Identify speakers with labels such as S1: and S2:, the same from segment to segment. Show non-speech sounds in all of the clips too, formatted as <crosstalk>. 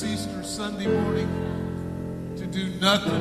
S1: this Easter Sunday morning to do nothing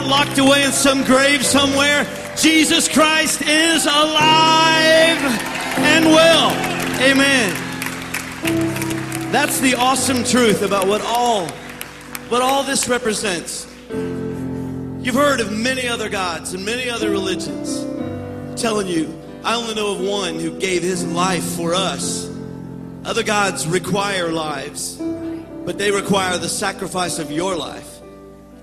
S2: not locked away in some grave somewhere. Jesus Christ is alive and well. Amen. That's the awesome truth about what all what all this represents. You've heard of many other gods and many other religions. I'm telling you, I only know of one who gave his life for us. Other gods require lives, but they require the sacrifice of your life.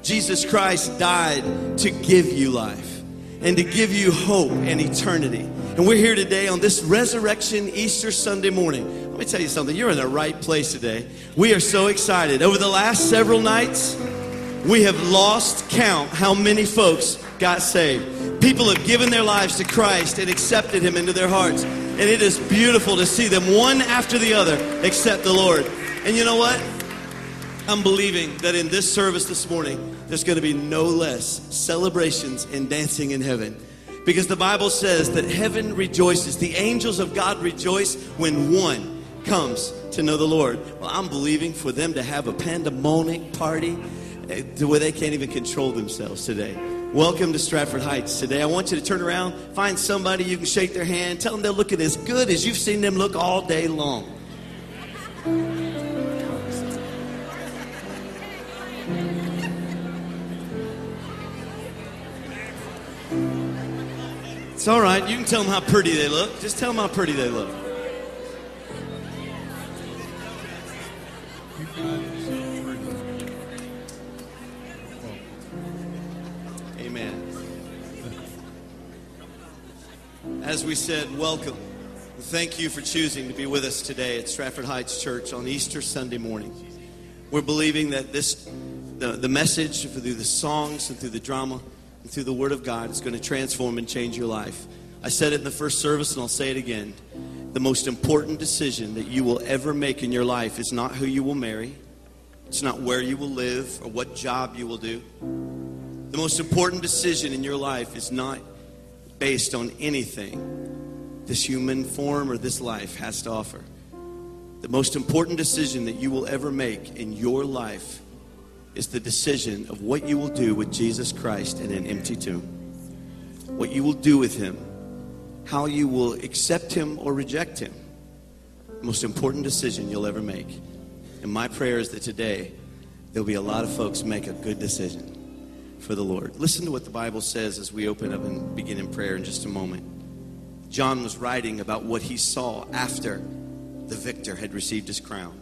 S2: Jesus Christ died to give you life and to give you hope and eternity. And we're here today on this resurrection Easter Sunday morning. Let me tell you something. You're in the right place today. We are so excited. Over the last several nights, we have lost count how many folks got saved. People have given their lives to Christ and accepted Him into their hearts. And it is beautiful to see them one after the other accept the Lord. And you know what? I'm believing that in this service this morning, there's going to be no less celebrations and dancing in heaven. Because the Bible says that heaven rejoices. The angels of God rejoice when one comes to know the Lord. Well, I'm believing for them to have a pandemonic party eh, to where they can't even control themselves today. Welcome to Stratford Heights today. I want you to turn around, find somebody you can shake their hand, tell them they're looking as good as you've seen them look all day long. It's all right. You can tell them how pretty they look. Just tell them how pretty they look. Amen. As we said, welcome. Thank you for choosing to be with us today at Stratford Heights Church on Easter Sunday morning. We're believing that this, the, the message through the songs and through the drama and through the Word of God is going to transform and change your life. I said it in the first service and I'll say it again. The most important decision that you will ever make in your life is not who you will marry, it's not where you will live or what job you will do. The most important decision in your life is not based on anything this human form or this life has to offer. The most important decision that you will ever make in your life is the decision of what you will do with Jesus Christ in an empty tomb. What you will do with him, how you will accept him or reject him. Most important decision you'll ever make. And my prayer is that today there'll be a lot of folks make a good decision for the Lord. Listen to what the Bible says as we open up and begin in prayer in just a moment. John was writing about what he saw after the victor had received his crown.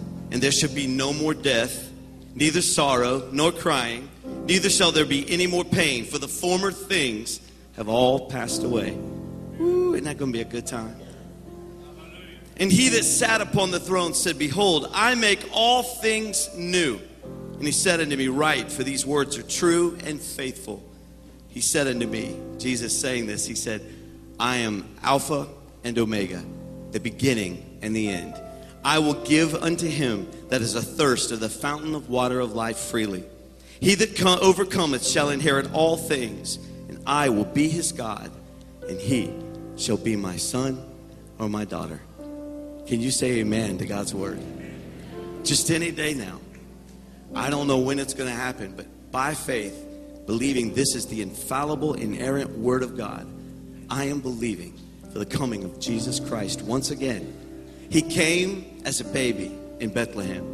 S2: and there shall be no more death, neither sorrow, nor crying, neither shall there be any more pain, for the former things have all passed away. Isn't that going to be a good time? And he that sat upon the throne said, Behold, I make all things new. And he said unto me, Write, for these words are true and faithful. He said unto me, Jesus saying this, he said, I am Alpha and Omega, the beginning and the end. I will give unto him that is athirst of the fountain of water of life freely. He that co- overcometh shall inherit all things, and I will be his God, and he shall be my son or my daughter. Can you say amen to God's word? Just any day now. I don't know when it's going to happen, but by faith, believing this is the infallible, inerrant word of God, I am believing for the coming of Jesus Christ once again. He came as a baby in Bethlehem.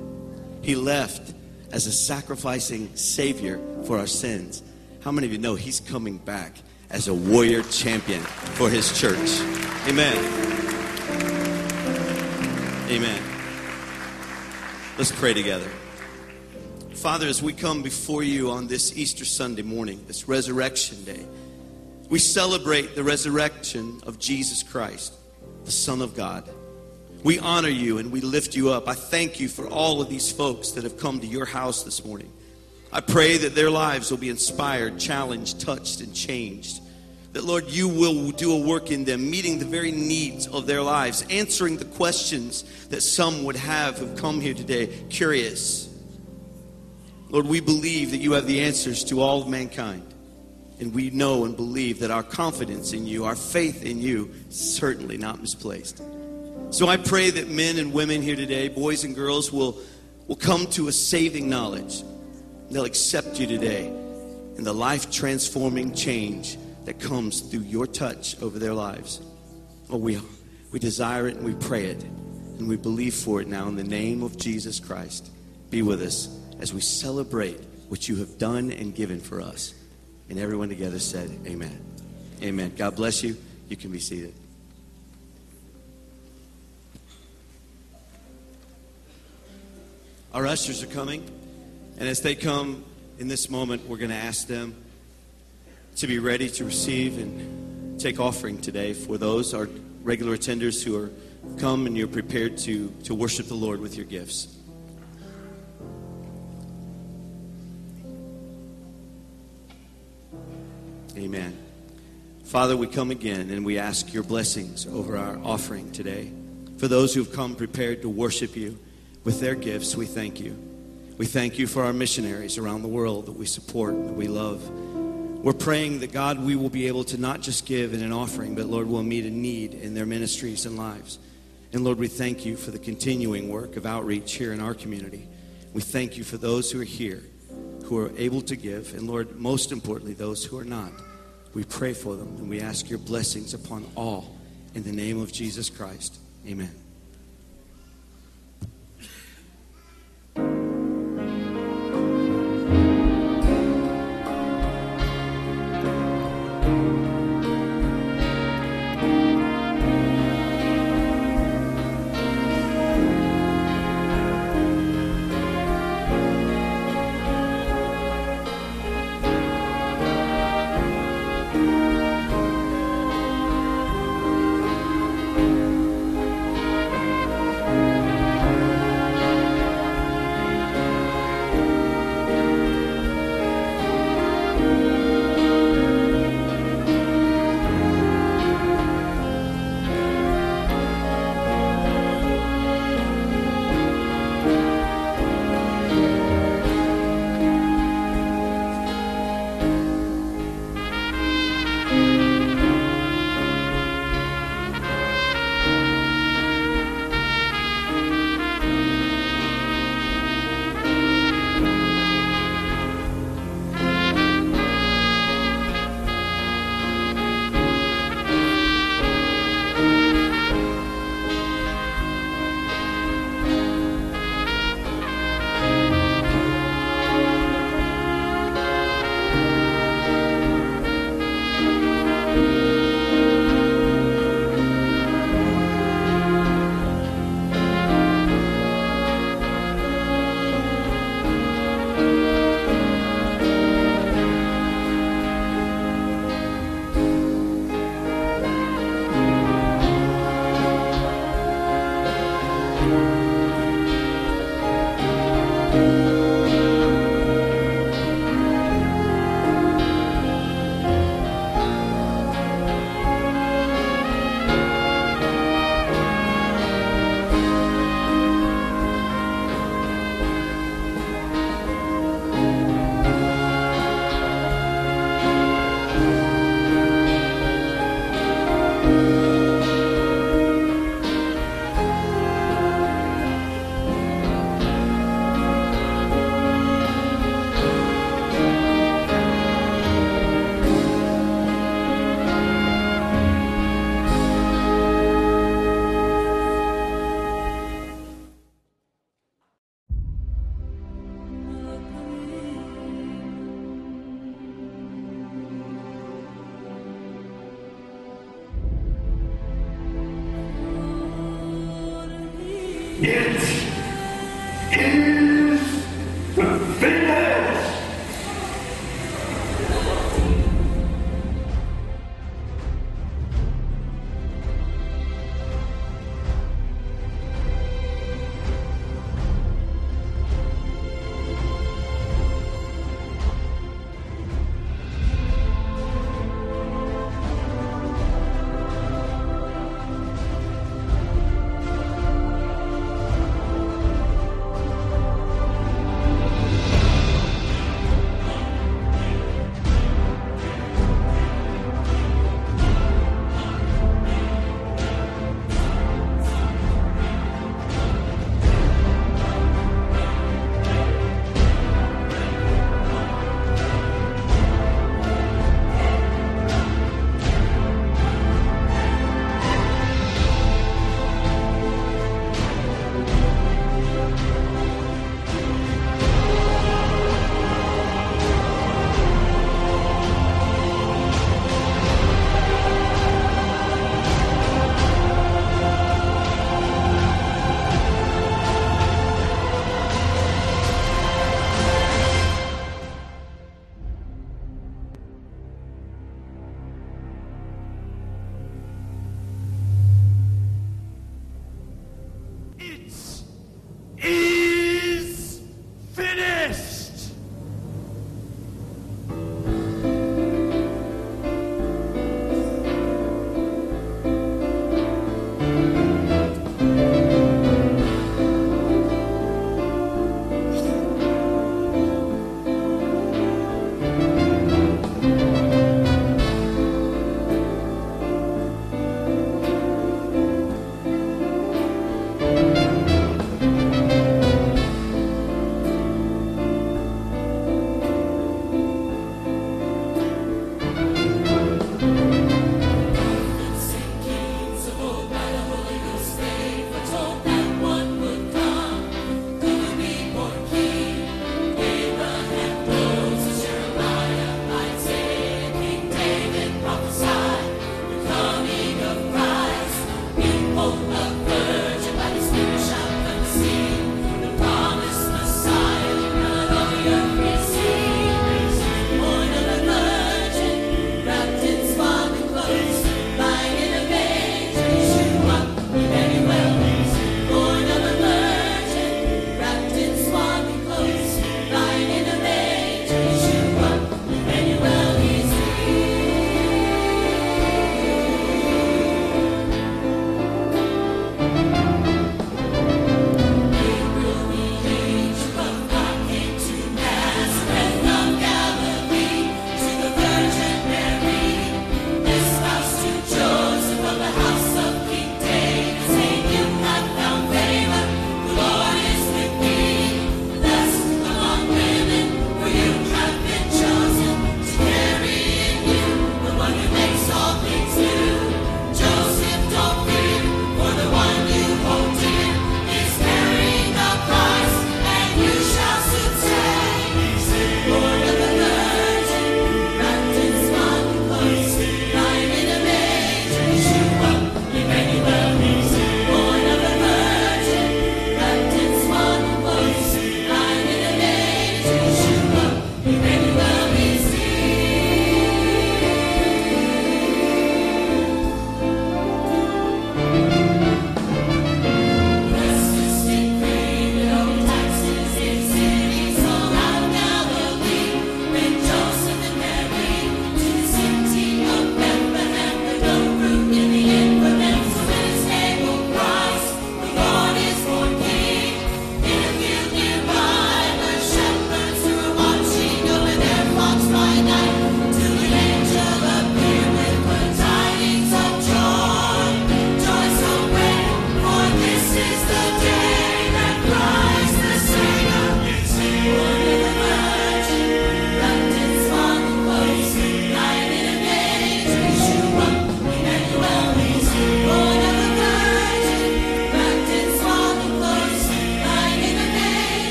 S2: He left as a sacrificing Savior for our sins. How many of you know He's coming back as a warrior champion for His church? Amen. Amen. Let's pray together. Father, as we come before you on this Easter Sunday morning, this resurrection day, we celebrate the resurrection of Jesus Christ, the Son of God. We honor you and we lift you up. I thank you for all of these folks that have come to your house this morning. I pray that their lives will be inspired, challenged, touched, and changed. That, Lord, you will do a work in them, meeting the very needs of their lives, answering the questions that some would have who've come here today curious. Lord, we believe that you have the answers to all of mankind. And we know and believe that our confidence in you, our faith in you, is certainly not misplaced. So I pray that men and women here today, boys and girls, will, will come to a saving knowledge. They'll accept you today and the life transforming change that comes through your touch over their lives. Oh, we, we desire it and we pray it and we believe for it now in the name of Jesus Christ. Be with us as we celebrate what you have done and given for us. And everyone together said, Amen. Amen. God bless you. You can be seated. Our ushers are coming. And as they come in this moment, we're going to ask them to be ready to receive and take offering today for those, our regular attenders who are come and you're prepared to, to worship the Lord with your gifts. Amen. Father, we come again and we ask your blessings over our offering today. For those who've come prepared to worship you with their gifts, we thank you. We thank you for our missionaries around the world that we support, that we love. We're praying that God, we will be able to not just give in an offering, but Lord, we'll meet a need in their ministries and lives. And Lord, we thank you for the continuing work of outreach here in our community. We thank you for those who are here, who are able to give, and Lord, most importantly, those who are not. We pray for them and we ask your blessings upon all in the name of Jesus Christ. Amen.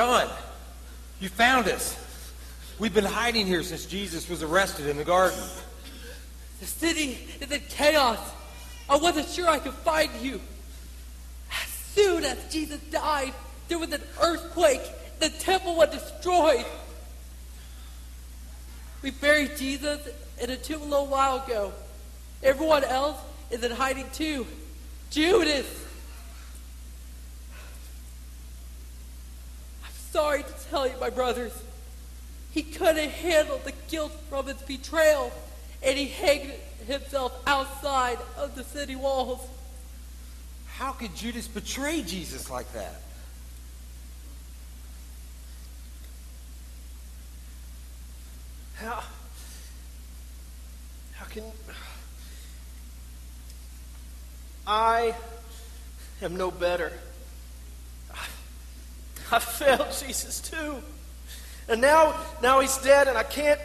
S3: John, you found us. We've been hiding here since Jesus was arrested in the garden.
S4: The city is in chaos. I wasn't sure I could find you. As soon as Jesus died, there was an earthquake. The temple was destroyed. We buried Jesus in a tomb a little while ago. Everyone else is in hiding too. Judas. Sorry to tell you, my brothers. He couldn't handle the guilt from his betrayal, and he hanged himself outside of the city walls.
S3: How could Judas betray Jesus like that?
S5: How, how can. I am no better. I failed Jesus too. And now, now he's dead, and I can't,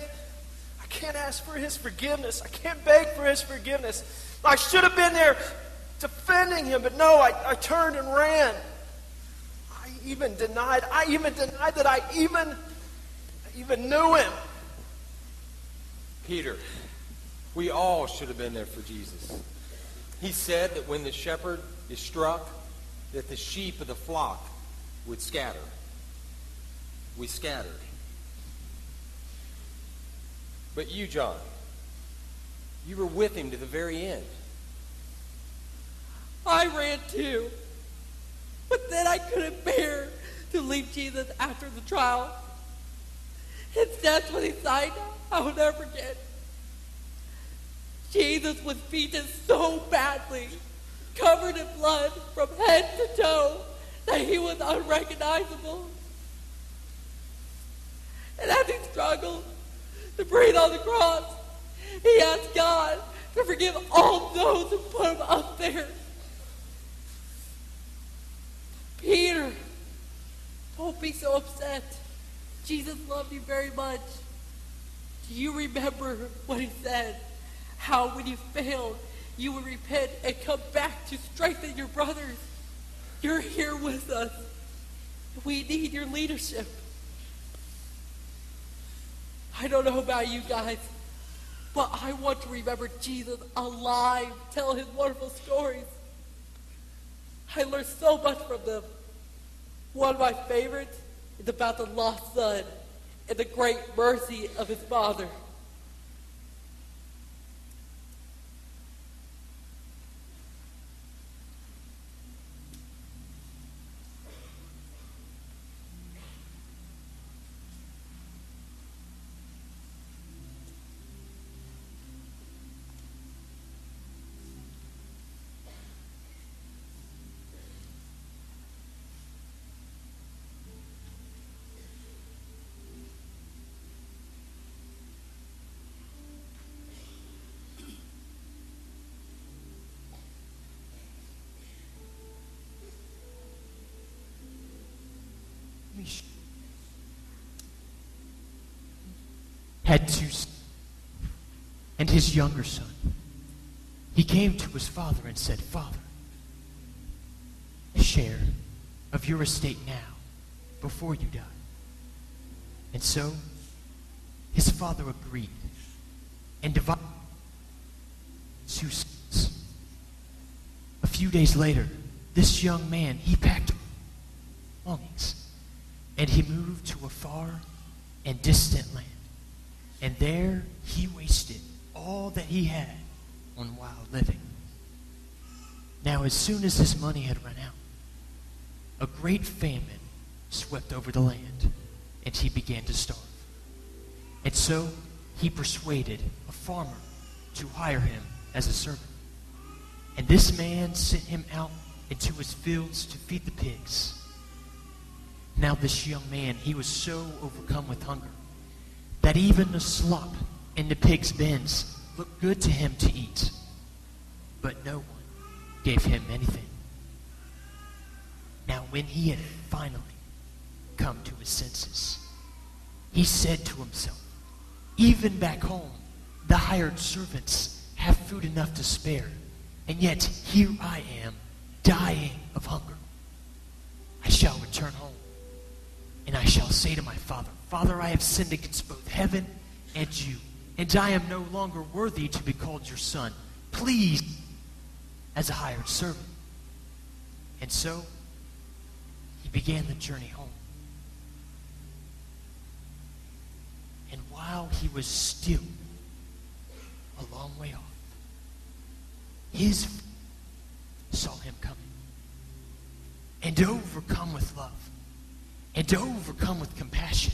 S5: I can't ask for his forgiveness. I can't beg for his forgiveness. I should have been there defending him, but no, I, I turned and ran. I even denied, I even denied that I even, even knew him.
S3: Peter, we all should have been there for Jesus. He said that when the shepherd is struck, that the sheep of the flock would scatter. We scattered. But you, John, you were with him to the very end.
S4: I ran too. But then I couldn't bear to leave Jesus after the trial. His death when he died, I will never forget. Jesus was beaten so badly, covered in blood from head to toe, that he was unrecognizable. And as he struggled to breathe on the cross, he asked God to forgive all those who put him up there. Peter, don't be so upset. Jesus loved you very much. Do you remember what he said? How when you failed, you would repent and come back to strengthen your brothers. You're here with us. We need your leadership. I don't know about you guys, but I want to remember Jesus alive, tell his wonderful stories. I learned so much from them. One of my favorites is about the lost son and the great mercy of his father.
S6: Had two sons, and his younger son. He came to his father and said, Father, share of your estate now, before you die. And so his father agreed and divided two sons. A few days later, this young man, he packed belongings and he moved to a far and distant land. And there he wasted all that he had on wild living. Now, as soon as his money had run out, a great famine swept over the land, and he began to starve. And so he persuaded a farmer to hire him as a servant. And this man sent him out into his fields to feed the pigs. Now, this young man, he was so overcome with hunger that even the slop in the pigs' bins looked good to him to eat. But no one gave him anything. Now, when he had finally come to his senses, he said to himself, Even back home, the hired servants have food enough to spare, and yet here I am, dying of hunger. I shall return home and I shall say to my father, Father, I have sinned against both heaven and you, and I am no longer worthy to be called your son. Please, as a hired servant. And so, he began the journey home. And while he was still a long way off, his saw him coming and overcome with love and overcome with compassion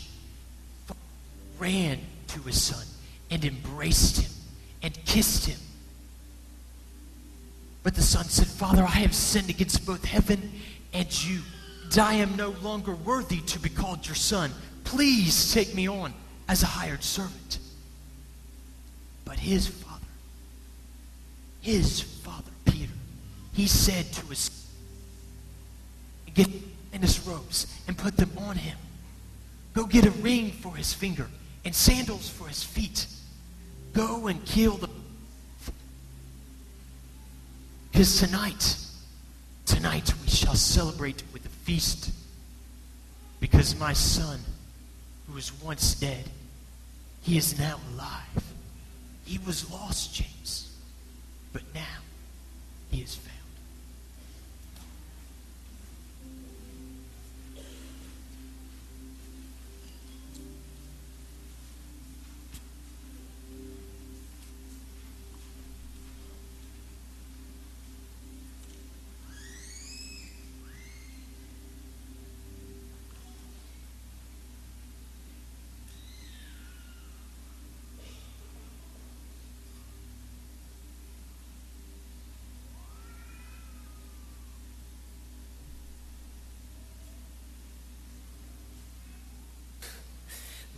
S6: ran to his son and embraced him and kissed him. But the son said father i have sinned against both heaven and you and i am no longer worthy to be called your son. Please take me on as a hired servant. But his father his father peter he said to his get in his robes and put them on him. Go get a ring for his finger and sandals for his feet. Go and kill the. Because tonight, tonight we shall celebrate with a feast. Because my son, who was once dead, he is now alive. He was lost, James, but now he is found.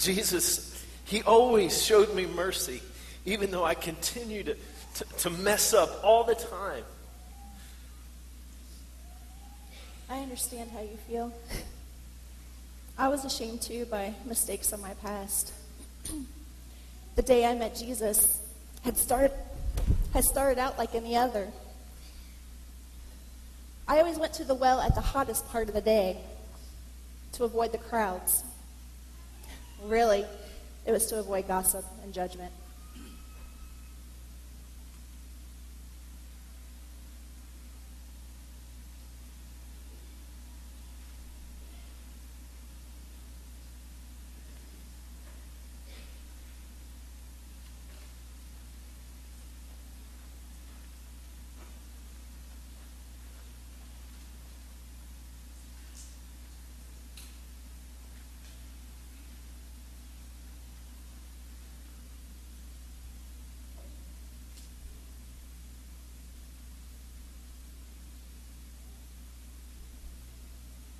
S5: Jesus, He always showed me mercy, even though I continue to, to, to mess up all the time.
S7: I understand how you feel. I was ashamed too by mistakes of my past. the day I met Jesus had started had started out like any other. I always went to the well at the hottest part of the day to avoid the crowds. Really, it was to avoid gossip and judgment.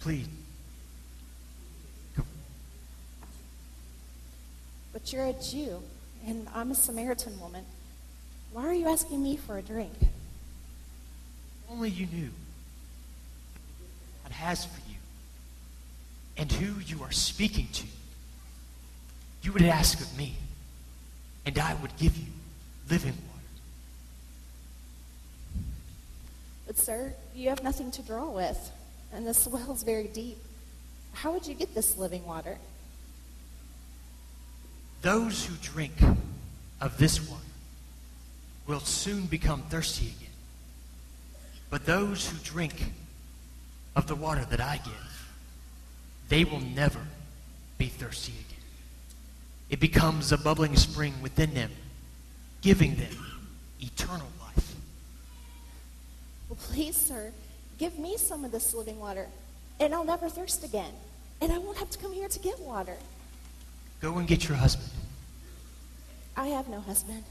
S6: Please. Come.
S7: But you're a Jew, and I'm a Samaritan woman. Why are you asking me for a drink?
S6: Only you knew God has for you and who you are speaking to. You would ask of me, and I would give you living water.
S7: But, sir, you have nothing to draw with, and this well is very deep. How would you get this living water?
S6: Those who drink of this water will soon become thirsty again. But those who drink of the water that I give, they will never be thirsty again. It becomes a bubbling spring within them, giving them eternal life.
S7: Well, please, sir, give me some of this living water, and I'll never thirst again. And I won't have to come here to get water.
S6: Go and get your husband.
S7: I have no husband.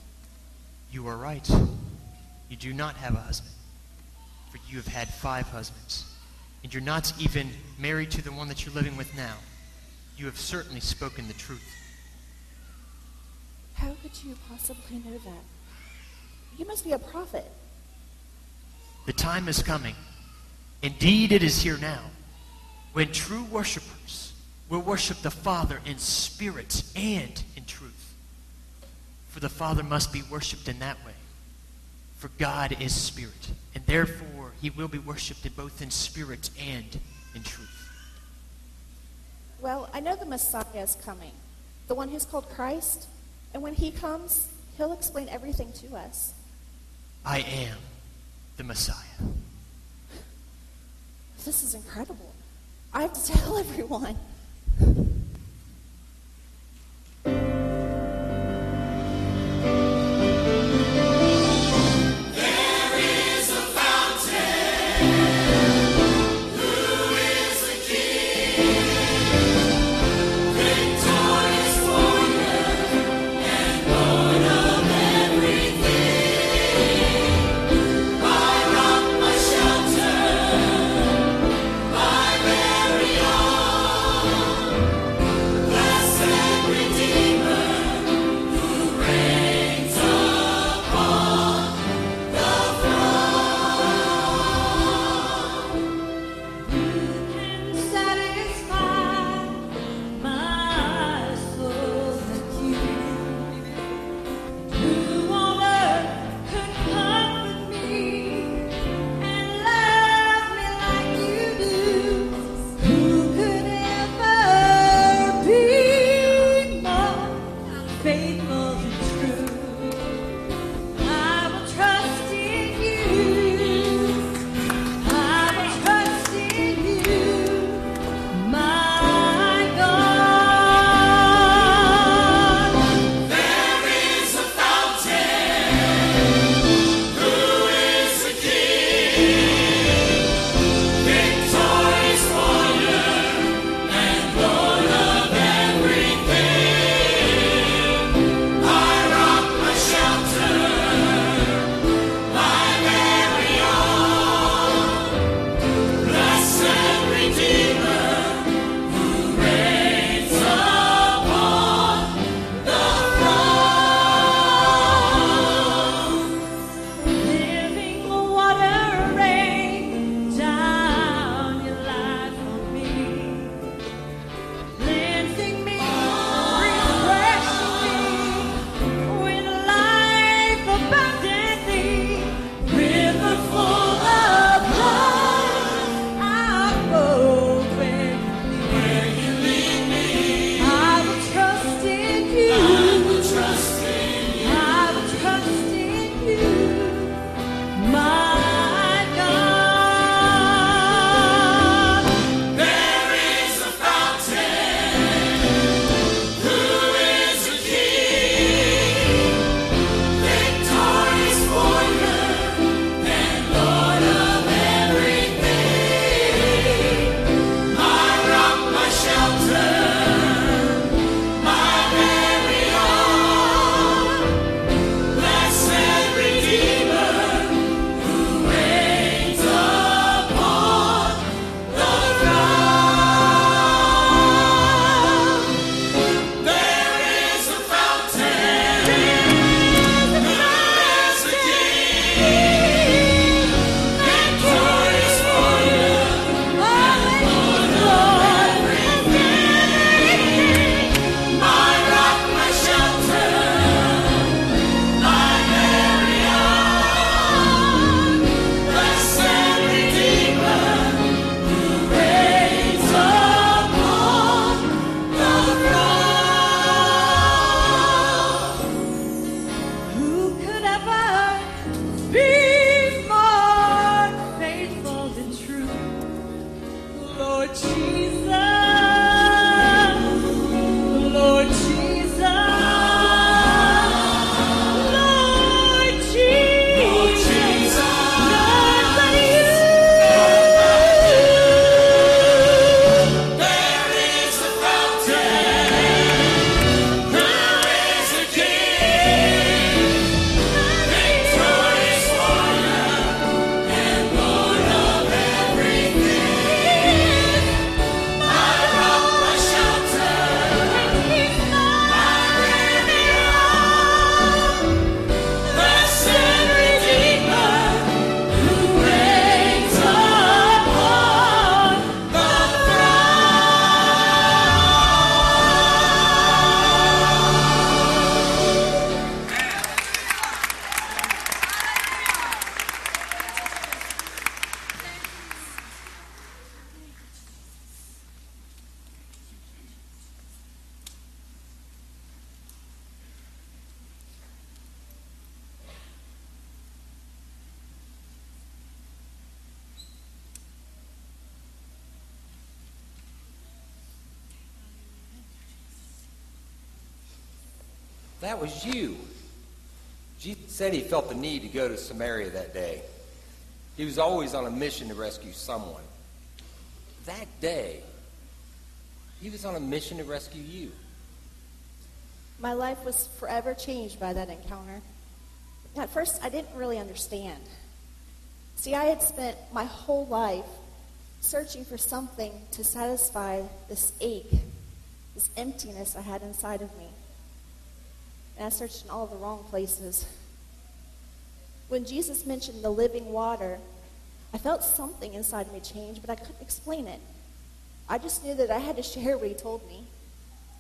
S6: You are right. You do not have a husband. For you have had five husbands. And you're not even married to the one that you're living with now. You have certainly spoken the truth.
S7: How could you possibly know that? You must be a prophet.
S6: The time is coming. Indeed, it is here now. When true worshipers will worship the Father in spirit and in truth. For the Father must be worshiped in that way. For God is spirit, and therefore he will be worshiped in both in spirit and in truth.
S1: Well, I know the Messiah is coming, the one who's called Christ. And when he comes, he'll explain everything to us.
S6: I am the Messiah.
S1: This is incredible. I have to <laughs> tell everyone.
S3: To Samaria that day. He was always on a mission to rescue someone. That day, he was on a mission to rescue you.
S7: My life was forever changed by that encounter. At first, I didn't really understand. See, I had spent my whole life searching for something to satisfy this ache, this emptiness I had inside of me. And I searched in all the wrong places. When Jesus mentioned the living water, I felt something inside me change, but I couldn't explain it. I just knew that I had to share what he told me.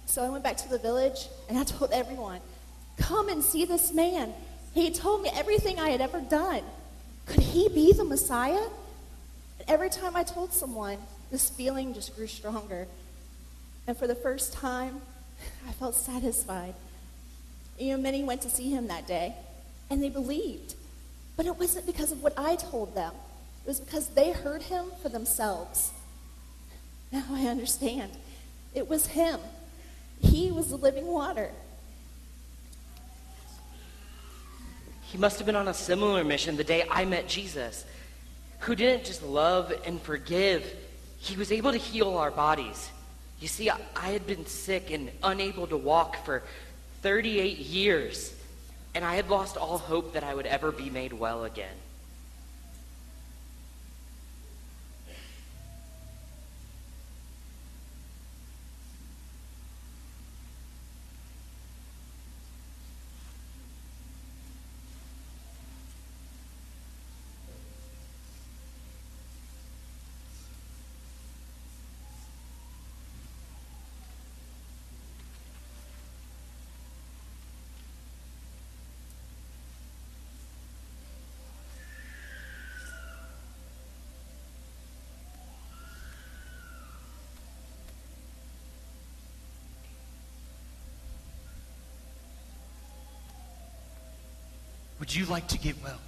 S7: So I went back to the village and I told everyone, Come and see this man. He told me everything I had ever done. Could he be the Messiah? And every time I told someone, this feeling just grew stronger. And for the first time, <laughs> I felt satisfied. You know, many went to see him that day, and they believed. But it wasn't because of what I told them, it was because they heard him for themselves. Now I understand. It was him. He was the living water.
S8: He must have been on a similar mission the day I met Jesus, who didn't just love and forgive, he was able to heal our bodies. You see, I, had been sick and unable to walk for 38 years, and I had lost all hope that I would ever be made well again.
S6: Would you like to get well?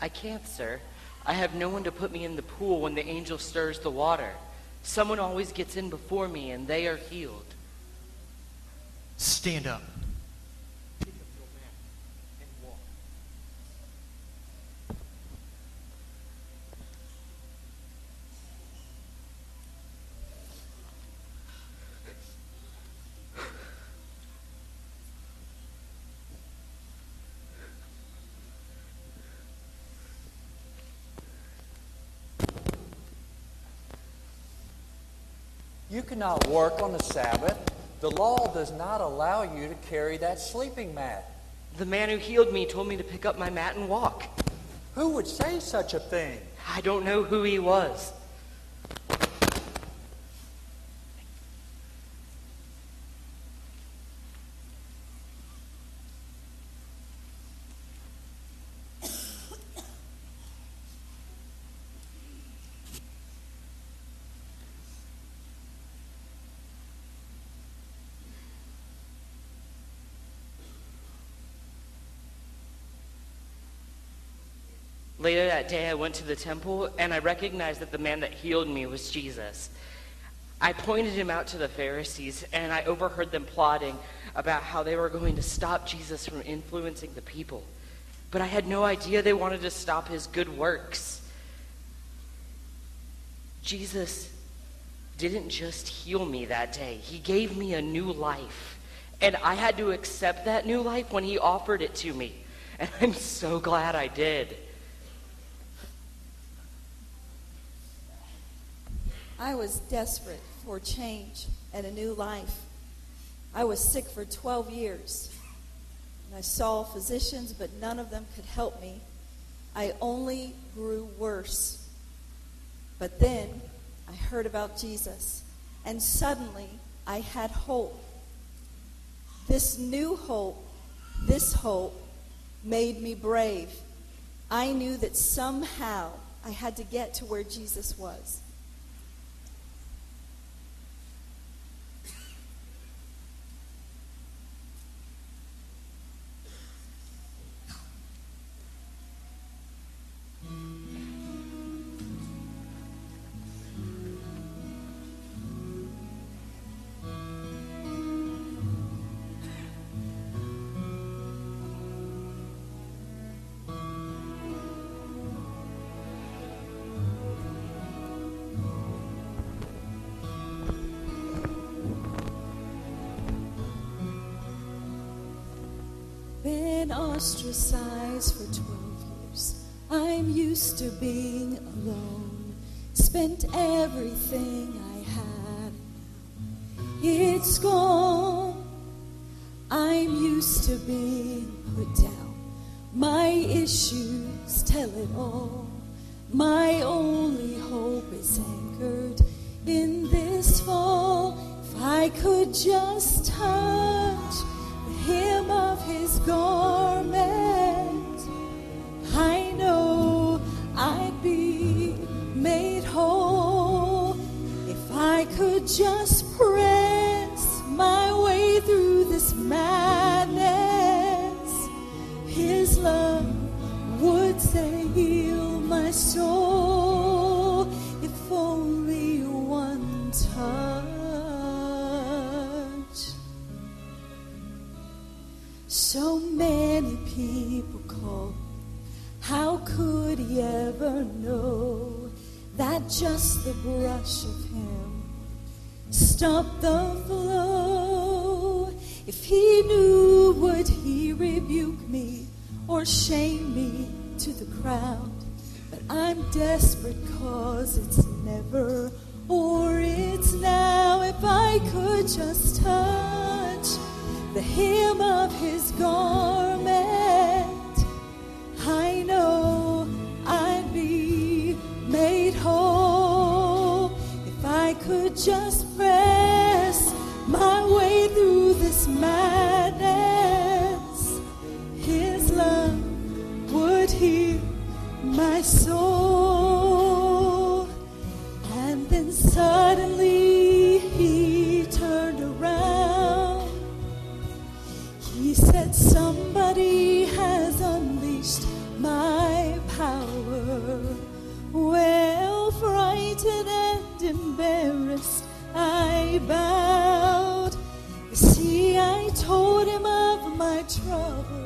S8: I can't, sir. I have no one to put me in the pool when the angel stirs the water. Someone always gets in before me, and they are healed.
S6: Stand up.
S9: You cannot work on the Sabbath. The law does not allow you to carry that sleeping mat.
S8: The man who healed me told me to pick up my mat and walk.
S9: Who would say such a thing?
S8: I don't know who he was. Later that day, I went to the temple and I recognized that the man that healed me was Jesus. I pointed him out to the Pharisees and I overheard them plotting about how they were going to stop Jesus from influencing the people. But I had no idea they wanted to stop his good works. Jesus didn't just heal me that day, he gave me a new life. And I had to accept that new life when he offered it to me. And I'm so glad I did.
S10: I was desperate for change and a new life. I was sick for 12 years. And I saw physicians, but none of them could help me. I only grew worse. But then I heard about Jesus, and suddenly I had hope. This new hope, this hope made me brave. I knew that somehow I had to get to where Jesus was.
S1: Been ostracized for 12 years. I'm used to being alone. Spent everything I had. It's gone. I'm used to being put down. My issues tell it all. My only hope is anchored in this fall. If I could just touch his garment, I know I'd be made whole. If I could just press my way through this madness, his love would say, heal my soul, just the brush of him stopped the flow? If he knew, would he rebuke me or shame me to the crowd? But I'm desperate cause it's never or it's now. If I could just touch the hem of his garment, I know I'd be could just press my way through this madness, his love would heal my soul. And then suddenly he turned around. He said, Somebody has unleashed my power. Well, frightened embarrassed, I bowed. You see, I told him of my troubles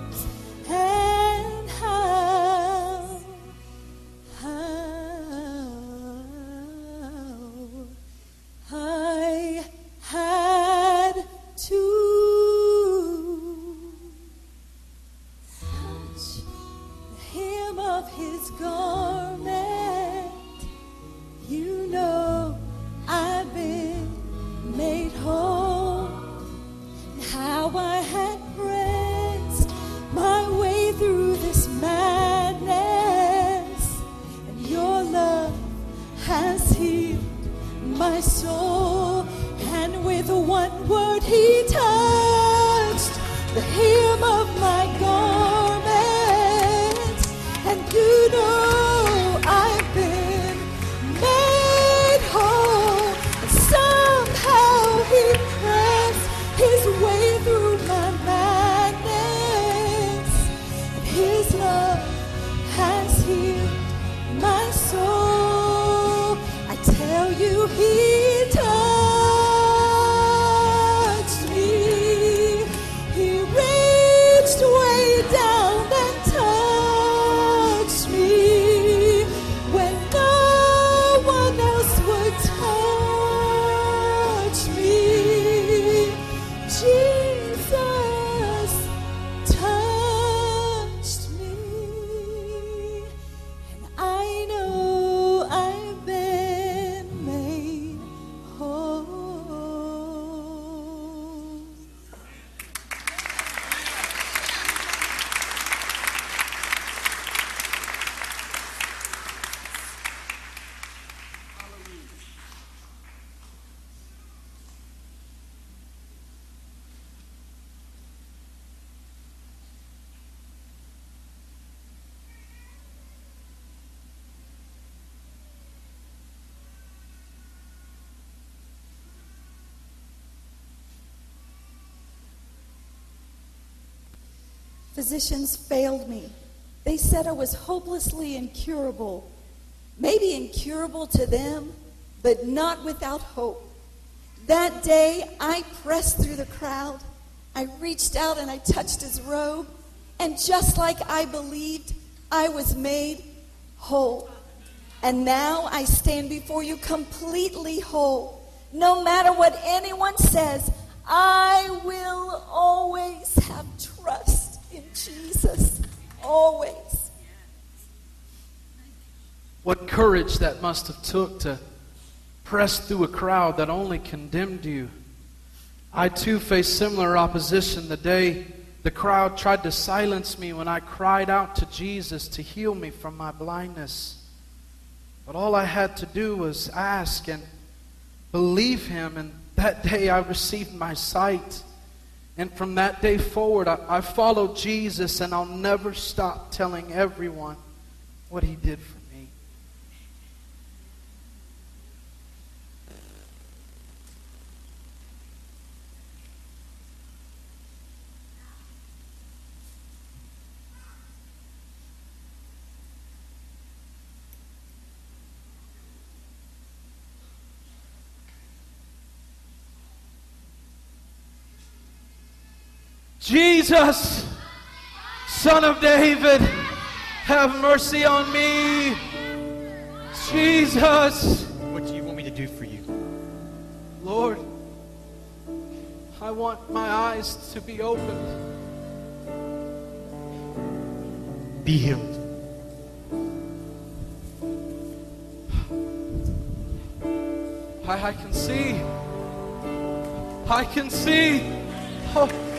S1: Physicians failed me. They said I was hopelessly incurable. Maybe incurable to them, but not without hope. That day, I pressed through the crowd. I reached out and I touched his robe. And just like I believed, I was made whole. And now I stand before you completely whole. No matter what anyone says, I will always have trust Jesus, always.
S11: What courage that must have took to press through a crowd that only condemned you. I too faced similar opposition the day the crowd tried to silence me when I cried out to Jesus to heal me from my blindness. But all I had to do was ask and believe him, and that day I received my sight. And from that day forward, I, I followed Jesus, and I'll never stop telling everyone what he did for me. Jesus, Son of David, have mercy on me. Jesus.
S6: What do you want me to do for you?
S11: Lord, I want my eyes to be opened.
S6: Be healed.
S11: I, I can see. I can see. Oh.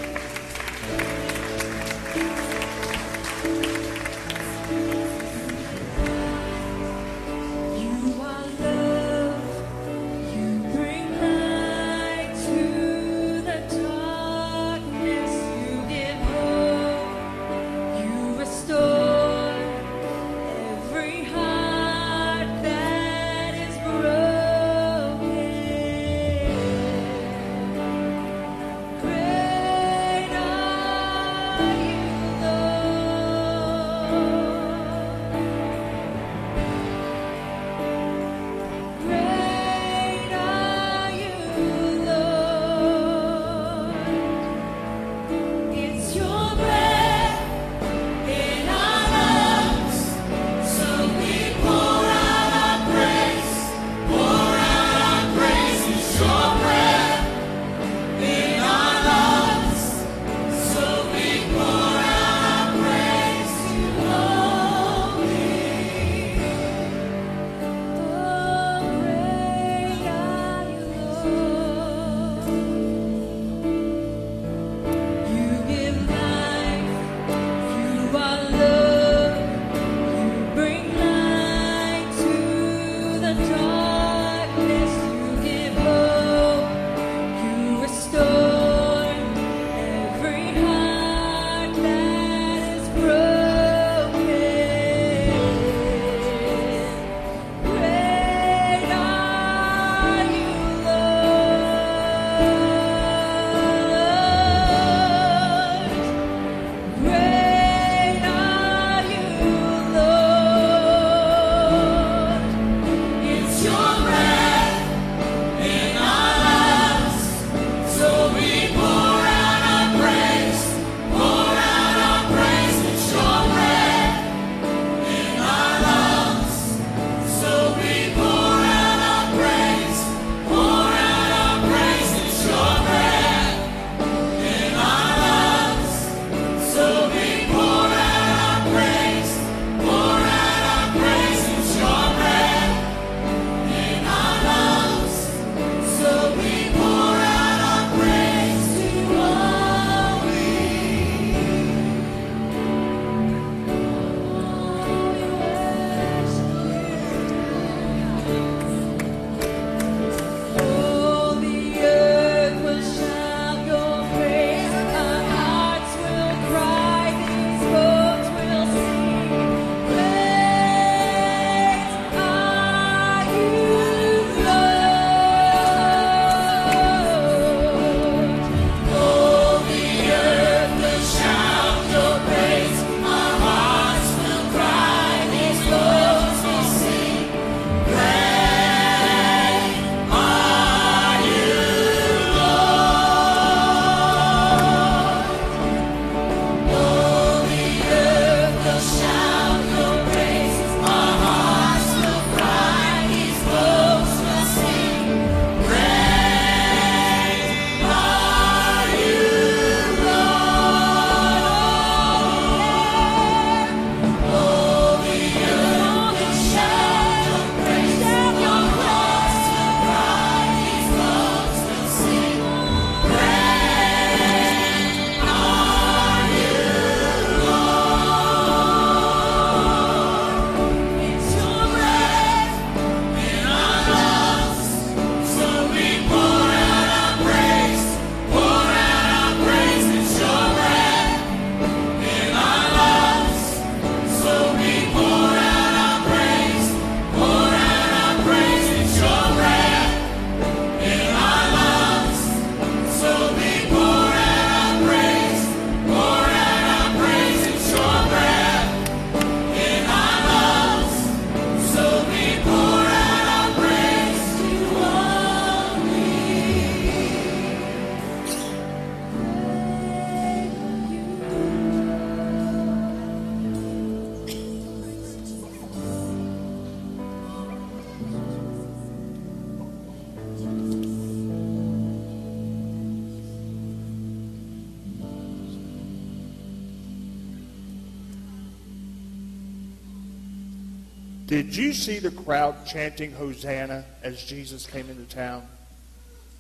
S12: Did you see the crowd chanting Hosanna as Jesus came into town?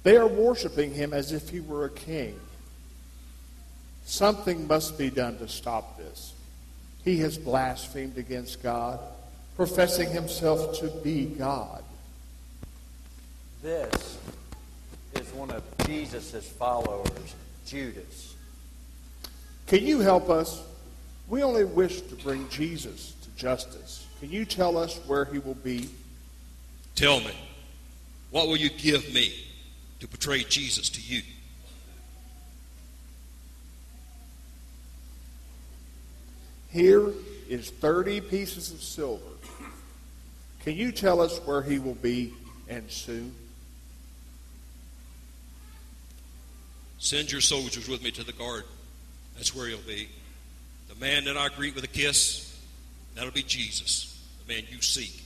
S12: They are worshiping him as if he were a king. Something must be done to stop this. He has blasphemed against God, professing himself to be God.
S9: This is one of Jesus' followers, Judas.
S12: Can you help us? We only wish to bring Jesus to justice. Can you tell us where he will be?
S13: Tell me, what will you give me to betray Jesus to you?
S12: Here is 30 pieces of silver. Can you tell us where he will be and soon?
S13: Send your soldiers with me to the garden. That's where he'll be. The man that I greet with a kiss, that'll be Jesus, man you seek.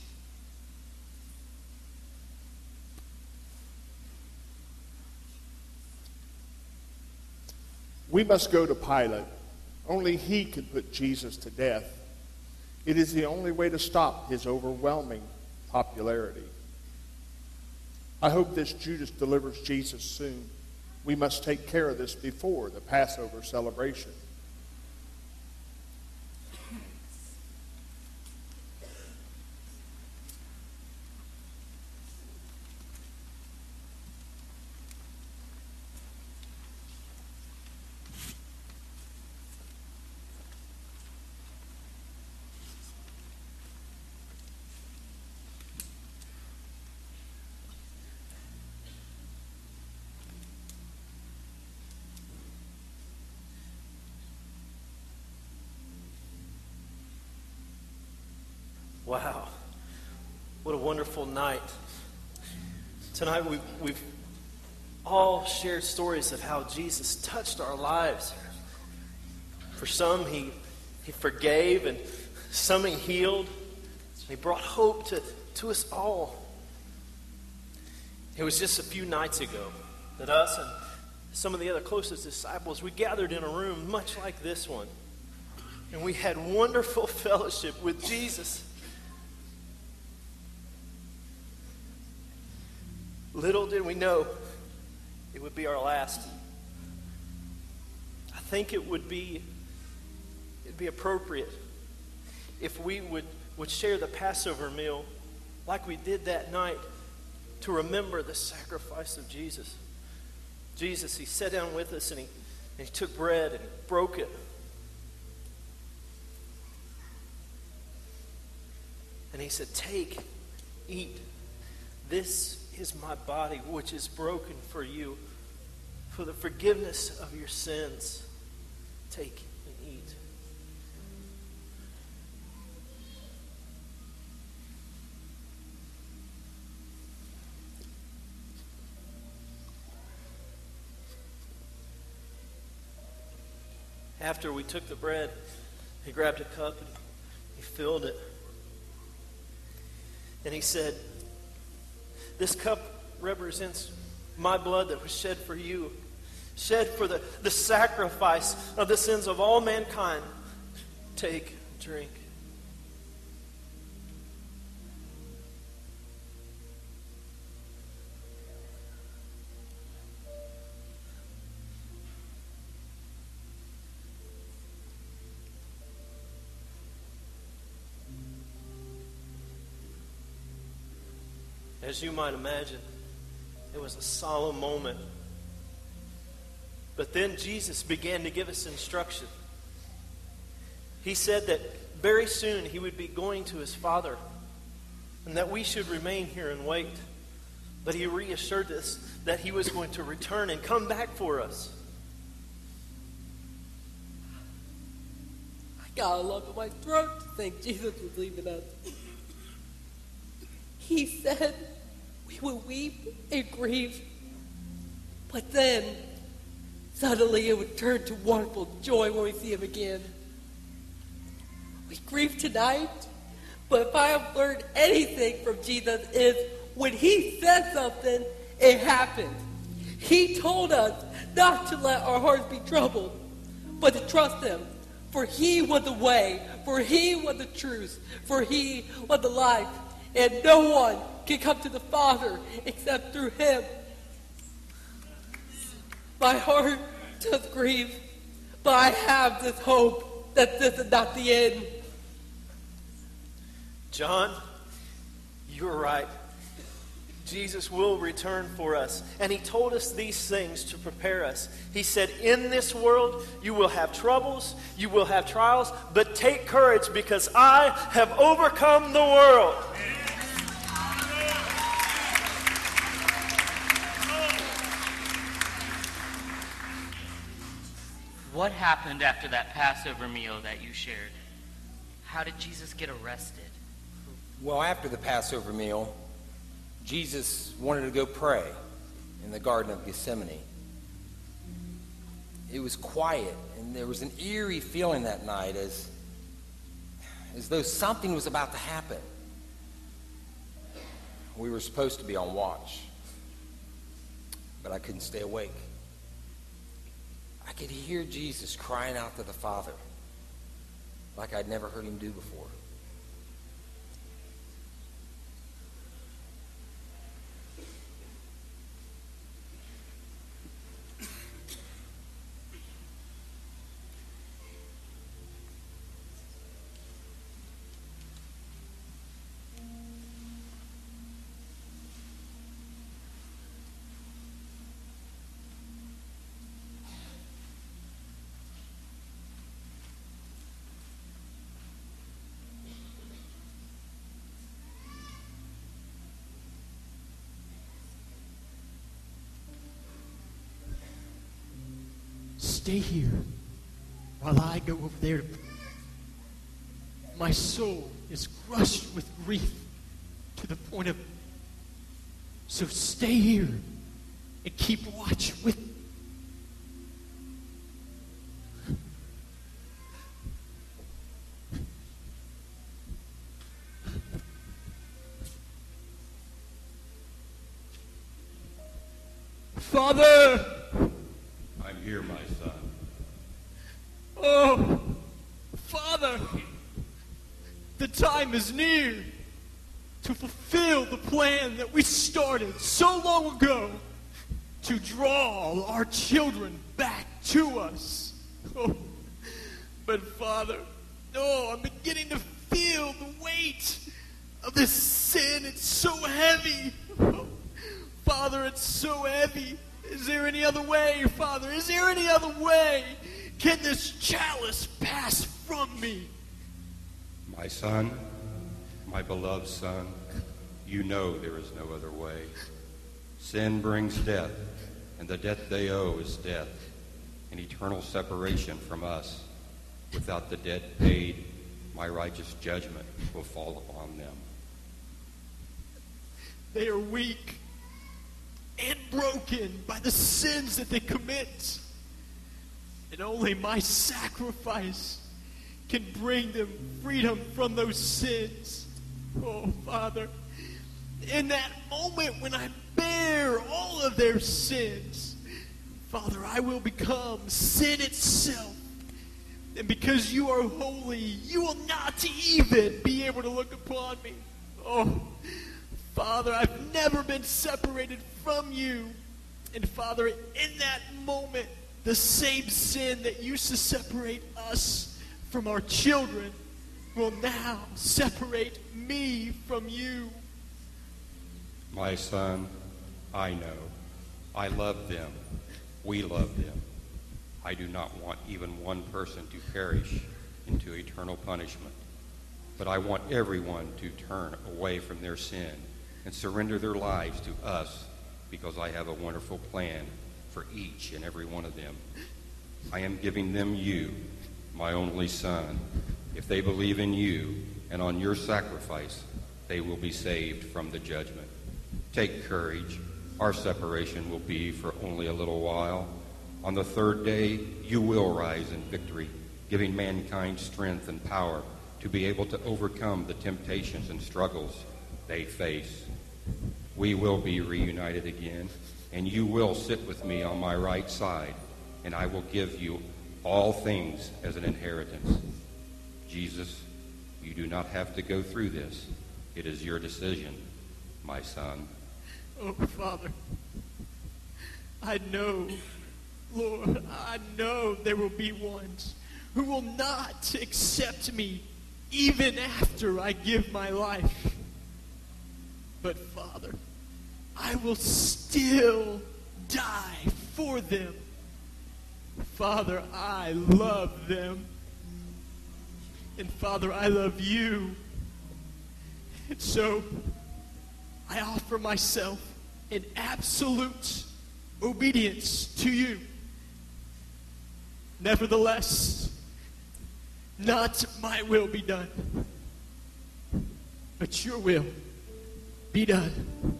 S12: We must go to Pilate. Only he can put Jesus to death. It is the only way to stop his overwhelming popularity. I hope this Judas delivers Jesus soon. We must take care of this before the Passover celebration.
S5: Wow. What a wonderful night. Tonight we've, we've all shared stories of how Jesus touched our lives. For some, he, he forgave, and some he healed. He brought hope to, to us all. It was just a few nights ago that us and some of the other closest disciples, we gathered in a room much like this one. And we had wonderful <laughs> fellowship with Jesus. Little did we know it would be our last. I think it would be it'd be appropriate if we would, would share the Passover meal like we did that night to remember the sacrifice of Jesus. Jesus, he sat down with us and he, and he took bread and broke it. And he said, Take, eat. This is my body, which is broken for you, for the forgiveness of your sins. Take and eat. After we took the bread, he grabbed a cup and he filled it. And he said, This cup represents my blood that was shed for you, shed for the, the sacrifice of the sins of all mankind. Take, drink. As you might imagine, it was a solemn moment. But then Jesus began to give us instruction. He said that very soon he would be going to his Father and that we should remain here and wait. But he reassured us that he was going to return and come back for us.
S4: I got a lump in my throat to think Jesus was leaving us. He said we would weep and grieve, but then suddenly it would turn to wonderful joy when we see him again. We grieve tonight, but if I have learned anything from Jesus is when he said something, it happened. He told us not to let our hearts be troubled, but to trust him. For he was the way, for he was the truth, for he was the life, and no one can come to the Father except through him. My heart does grieve, but I have this hope that this is not the end.
S5: John, you're right. Jesus will return for us. And he told us these things to prepare us. He said, In this world you will have troubles, you will have trials, but take courage because I have overcome the world.
S8: What happened after that Passover meal that you shared? How did Jesus get arrested?
S3: Well, after the Passover meal, Jesus wanted to go pray in the Garden of Gethsemane. It was quiet, and there was an eerie feeling that night as, as though something was about to happen. We were supposed to be on watch, but I couldn't stay awake. I could hear Jesus crying out to the Father like I'd never heard him do before.
S14: Stay here while I go over there. My soul is crushed with grief to the point of. So stay here and keep watch with. Father! Time is near to fulfill the plan that we started so long ago to draw our children back to us. Oh, but Father, oh, I'm beginning to feel the weight of this sin. It's so heavy. Oh, Father, it's so heavy. Is there any other way, Father? Is there any other way? Can this chalice pass from me?
S15: My son, my beloved son, you know there is no other way. Sin brings death, and the debt they owe is death, an eternal separation from us. Without the debt paid, my righteous judgment will fall upon them.
S14: They are weak and broken by the sins that they commit. And only my sacrifice can bring them freedom from those sins. Oh, Father, in that moment when I bear all of their sins, Father, I will become sin itself. And because you are holy, you will not even be able to look upon me. Oh, Father, I've never been separated from you. And Father, in that moment, the same sin that used to separate us from our children will now separate me from you.
S15: My son, I know. I love them. We love them. I do not want even one person to perish into eternal punishment. But I want everyone to turn away from their sin and surrender their lives to us because I have a wonderful plan for each and every one of them. I am giving them you, my only son. If they believe in you and on your sacrifice, they will be saved from the judgment. Take courage. Our separation will be for only a little while. On the third day, you will rise in victory, giving mankind strength and power to be able to overcome the temptations and struggles they face. We will be reunited again, and you will sit with me on my right side, and I will give you all things as an inheritance. Jesus, you do not have to go through this. It is your decision, my son.
S14: Oh, Father, I know, Lord, I know there will be ones who will not accept me even after I give my life. But, Father, I will still die for them. Father, I love them. And, Father, I love you. And so, I offer myself in absolute obedience to you. Nevertheless, not my will be done, but your will be done.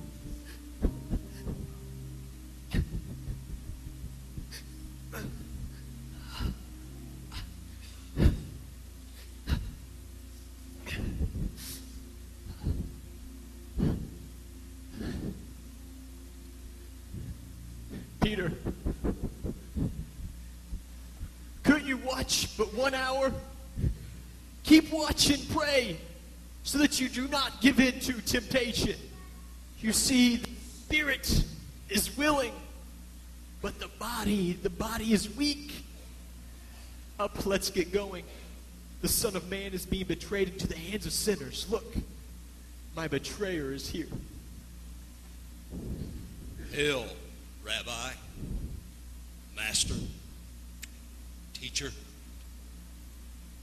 S14: Peter, couldn't you watch but one hour? Keep watch and pray so that you do not give in to temptation. You see, the spirit is willing, but the body, the body is weak. Up, let's get going. The Son of Man is being betrayed into the hands of sinners. Look, my betrayer is here.
S13: Hail, Rabbi, Master, Teacher.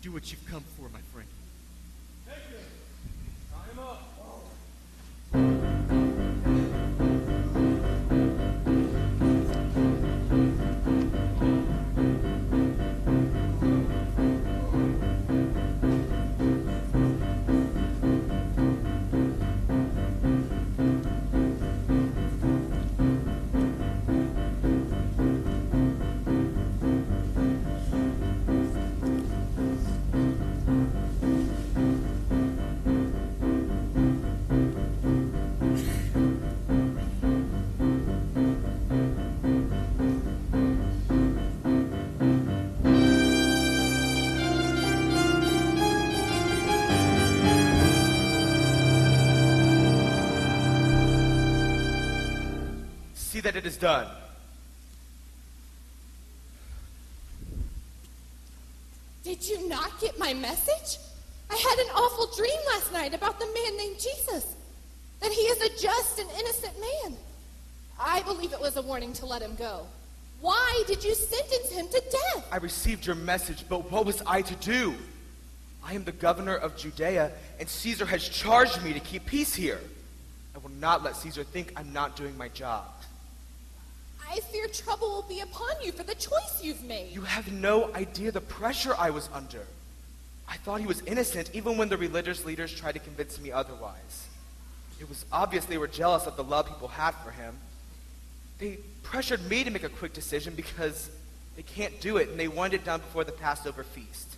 S14: Do what you've come for, my friend.
S16: See that it is done.
S17: Did you not get my message? I had an awful dream last night about the man named Jesus. That he is a just and innocent man. I believe it was a warning to let him go. Why did you sentence him to death?
S16: I received your message, but what was I to do? I am the governor of Judea, and Caesar has charged me to keep peace here. I will not let Caesar think I'm not doing my job.
S17: I fear trouble will be upon you for the choice you've made.
S16: You have no idea the pressure I was under. I thought he was innocent even when the religious leaders tried to convince me otherwise. It was obvious they were jealous of the love people had for him. They pressured me to make a quick decision because they can't do it and they wanted it done before the Passover feast.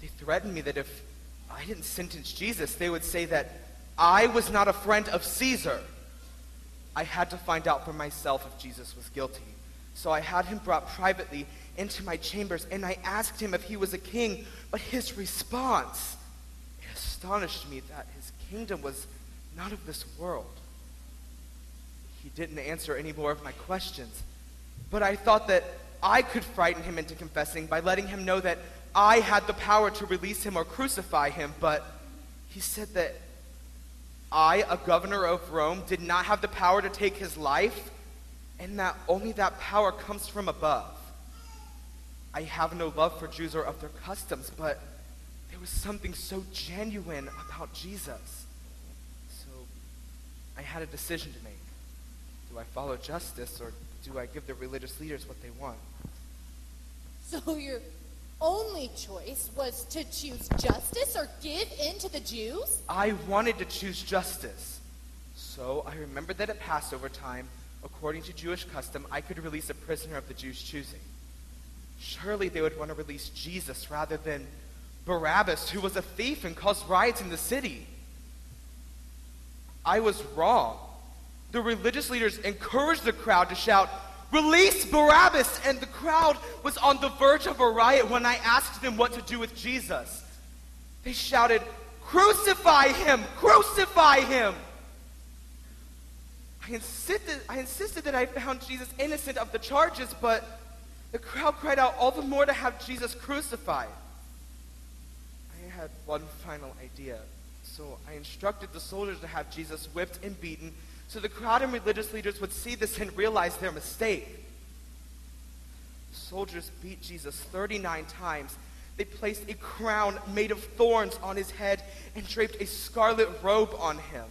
S16: They threatened me that if I didn't sentence Jesus, they would say that I was not a friend of Caesar. I had to find out for myself if Jesus was guilty. So I had him brought privately into my chambers and I asked him if he was a king, but his response it astonished me that his kingdom was not of this world. He didn't answer any more of my questions, but I thought that I could frighten him into confessing by letting him know that I had the power to release him or crucify him, but he said that I, a governor of Rome, did not have the power to take his life, and that only that power comes from above. I have no love for Jews or of their customs, but there was something so genuine about Jesus. So I had a decision to make. Do I follow justice, or do I give the religious leaders what they want?
S17: So your only choice was to choose justice or give in to the Jews?
S16: I wanted to choose justice. So I remembered that at Passover time, according to Jewish custom, I could release a prisoner of the Jews' choosing. Surely they would want to release Jesus rather than Barabbas, who was a thief and caused riots in the city. I was wrong. The religious leaders encouraged the crowd to shout, Release Barabbas! And the crowd was on the verge of a riot when I asked them what to do with Jesus. They shouted, Crucify him! Crucify him! I insisted, I insisted that I found Jesus innocent of the charges, but the crowd cried out all the more to have Jesus crucified. I had one final idea. So I instructed the soldiers to have Jesus whipped and beaten so the crowd and religious leaders would see this and realize their mistake. Soldiers beat Jesus 39 times. They placed a crown made of thorns on his head and draped a scarlet robe on him.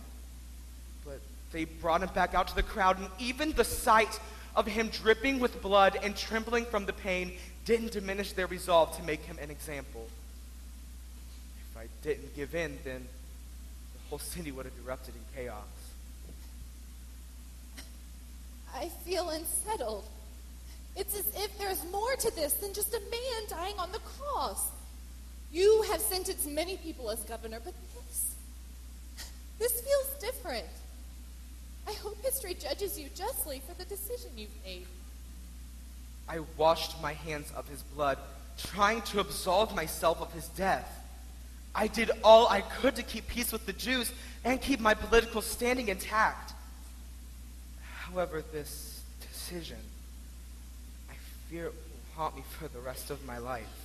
S16: But they brought him back out to the crowd, and even the sight of him dripping with blood and trembling from the pain didn't diminish their resolve to make him an example. If I didn't give in, then the whole city would have erupted in chaos.
S17: I feel unsettled. It's as if there's more to this than just a man dying on the cross. You have sentenced many people as governor, but this, this feels different. I hope history judges you justly for the decision you've made.
S16: I washed my hands of his blood, trying to absolve myself of his death. I did all I could to keep peace with the Jews and keep my political standing intact. However, this decision, I fear it will haunt me for the rest of my life.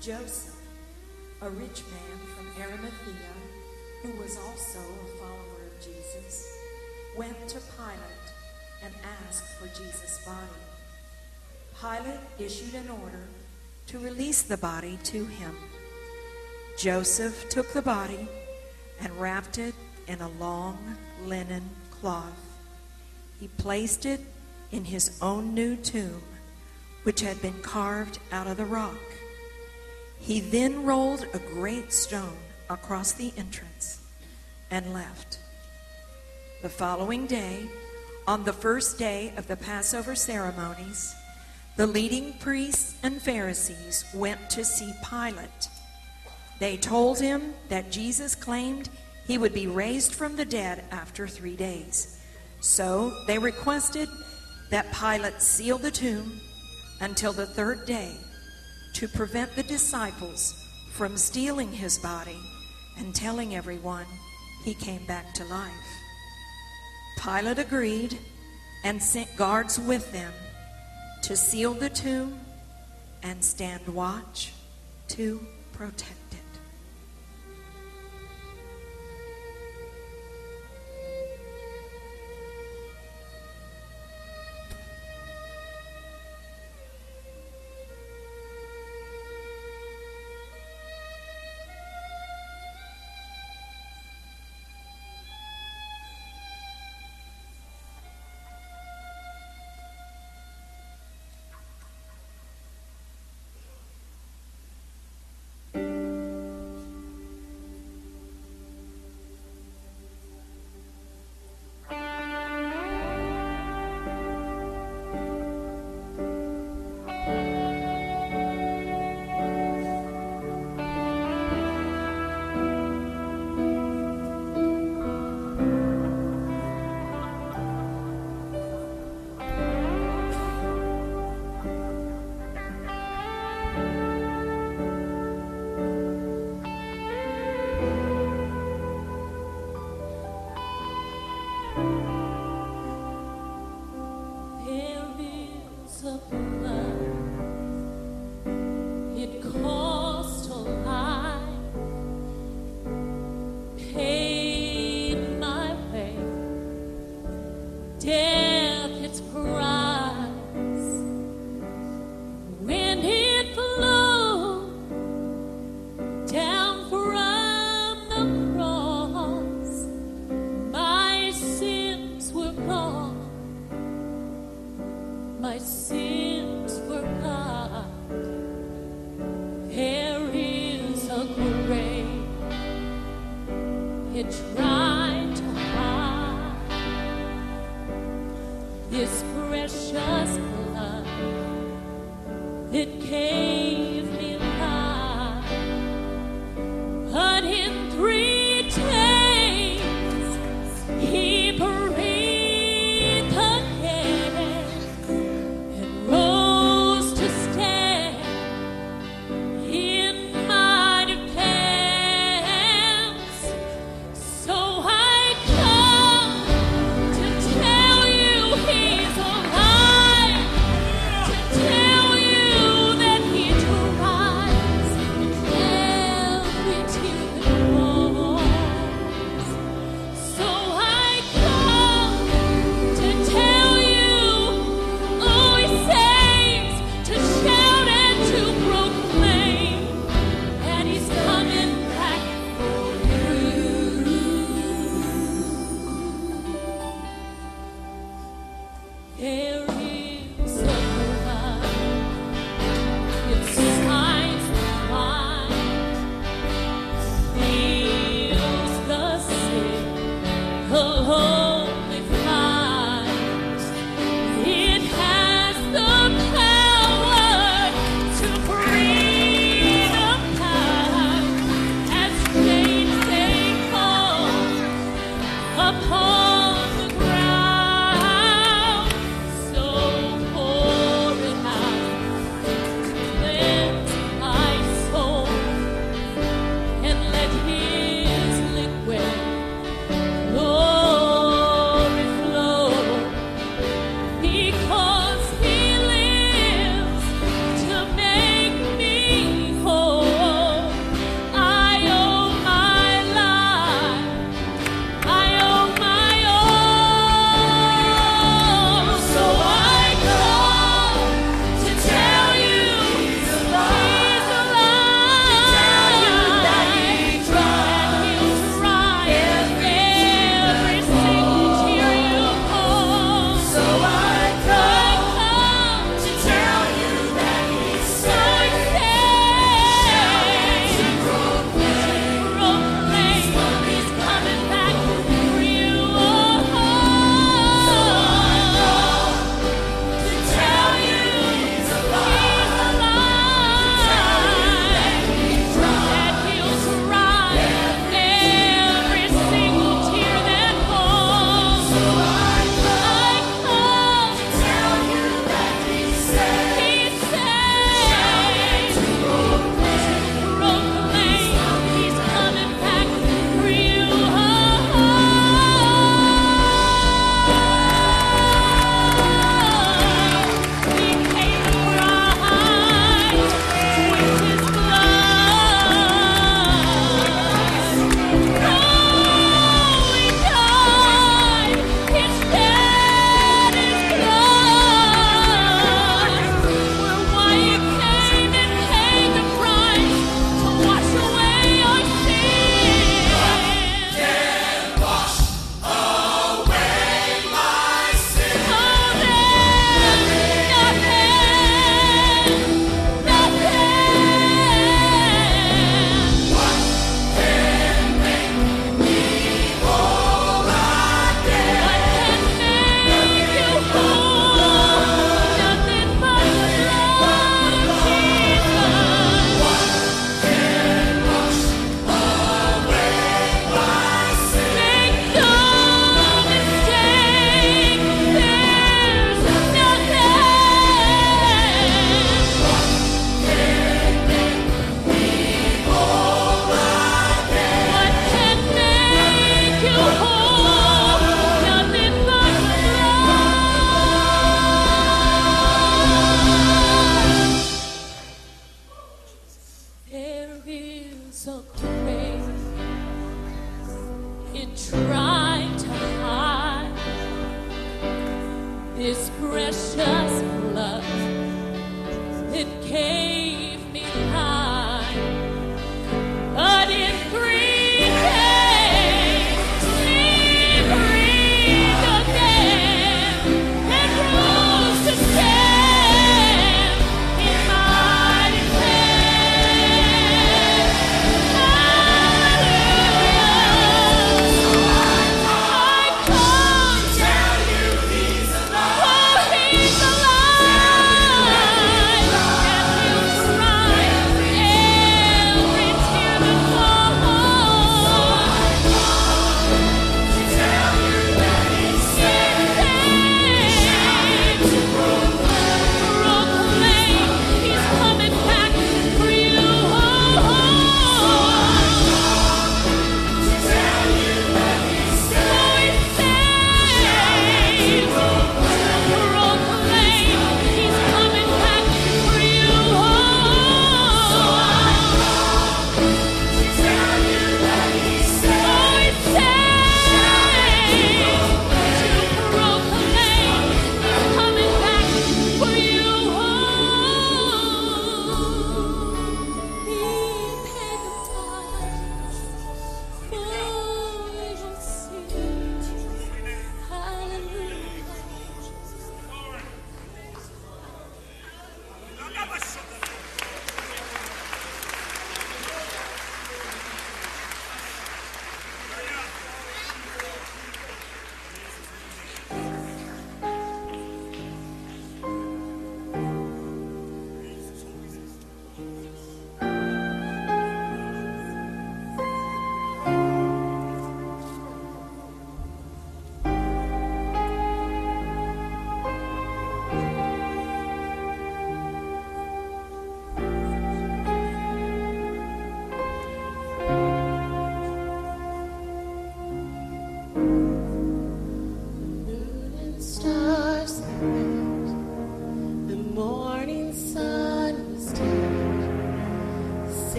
S18: Joseph, a rich man from Arimathea, who was also a follower of Jesus, went to Pilate and asked for Jesus' body. Pilate issued an order to release the body to him. Joseph took the body and wrapped it in a long linen cloth. He placed it in his own new tomb, which had been carved out of the rock. He then rolled a great stone across the entrance and left. The following day, on the first day of the Passover ceremonies, the leading priests and Pharisees went to see Pilate. They told him that Jesus claimed he would be raised from the dead after three days. So they requested that Pilate seal the tomb until the third day to prevent the disciples from stealing his body and telling everyone he came back to life. Pilate agreed and sent guards with them to seal the tomb and stand watch to protect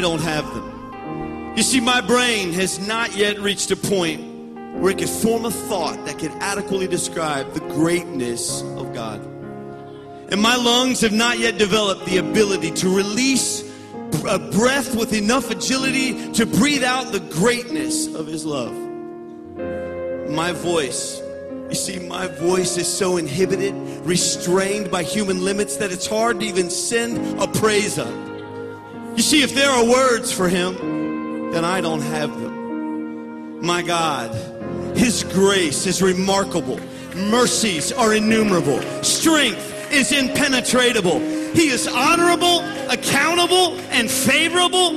S19: I
S2: don't have them. You see, my brain has not yet reached a point where it could form a thought that could adequately describe the greatness of God. And my lungs have not yet developed the ability to release a breath with enough agility to breathe out the greatness of His love. My voice, you see, my voice is so inhibited, restrained by human limits that it's hard to even send a praise up. You see, if there are words for Him, then I don't have them. My God, His grace is remarkable. Mercies are innumerable. Strength is impenetrable. He is honorable, accountable, and favorable,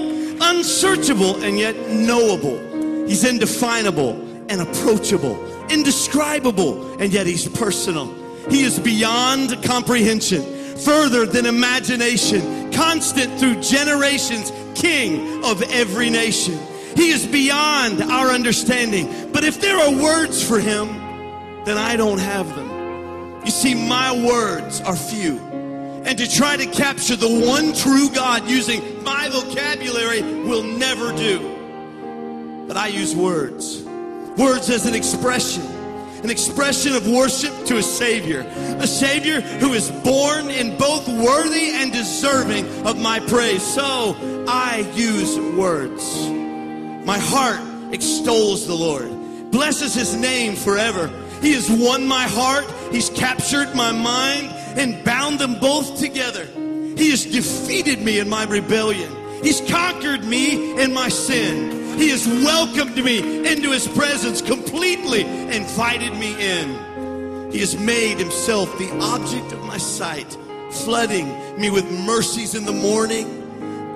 S2: unsearchable, and yet knowable. He's indefinable and approachable, indescribable, and yet he's personal. He is beyond comprehension, further than imagination, constant through generations, king of every nation. He is beyond our understanding. But if there are words for him, then I don't have them. You see, my words are few. And to try to capture the one true God using my vocabulary will never do. But I use words. Words as an expression. An expression of worship to a Savior. A Savior who is born in both worthy and deserving of my praise. So I use words. My heart extols the Lord, blesses his name forever. He has won my heart, he's captured my mind, and bound them both together. He has defeated me in my rebellion, he's conquered me in my sin. He has welcomed me into his presence completely, invited me in. He has made himself the object of my sight, flooding me with mercies in the morning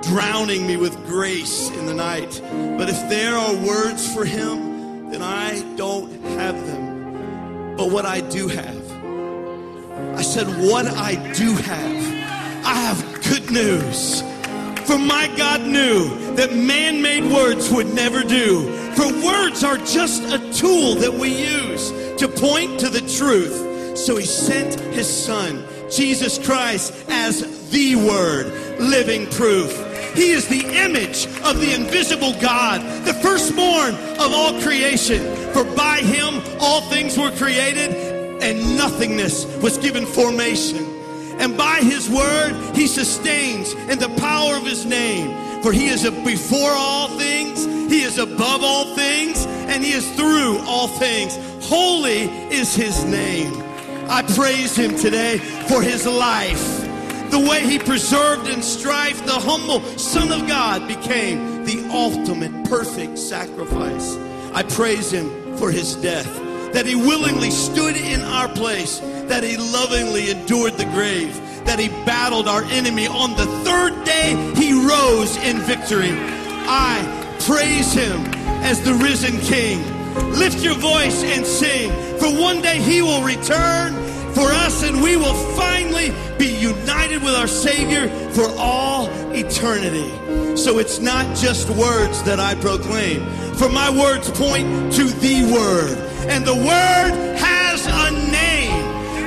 S2: drowning me with grace in the night. But if there are words for him, then I don't have them. But what I do have, I said, what I do have, I have good news. For my God knew that man made words would never do. For words are just a tool that we use to point to the truth. So he sent his son, Jesus Christ, as the word, living proof. He is the image of the invisible God, the firstborn of all creation. For by him all things were created, and nothingness was given formation. And by his word he sustains in the power of his name. For he is before all things, he is above all things, and he is through all things. Holy is his name. I praise him today for his life the way he preserved in strife the humble Son of God became the ultimate perfect sacrifice. I praise him for his death, that he willingly stood in our place, that he lovingly endured the grave, that he battled our enemy. On the third day, he rose in victory. I praise him as the risen king. Lift your voice and sing, for one day he will return for us, and we will finally be united with our Savior for all eternity. So it's not just words that I proclaim, for my words point to the Word. And the Word has a name.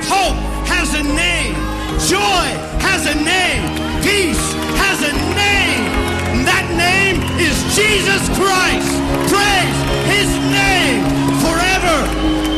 S2: Hope has a name. Joy has a name. Peace has a name. And that name is Jesus Christ. Praise his name forever.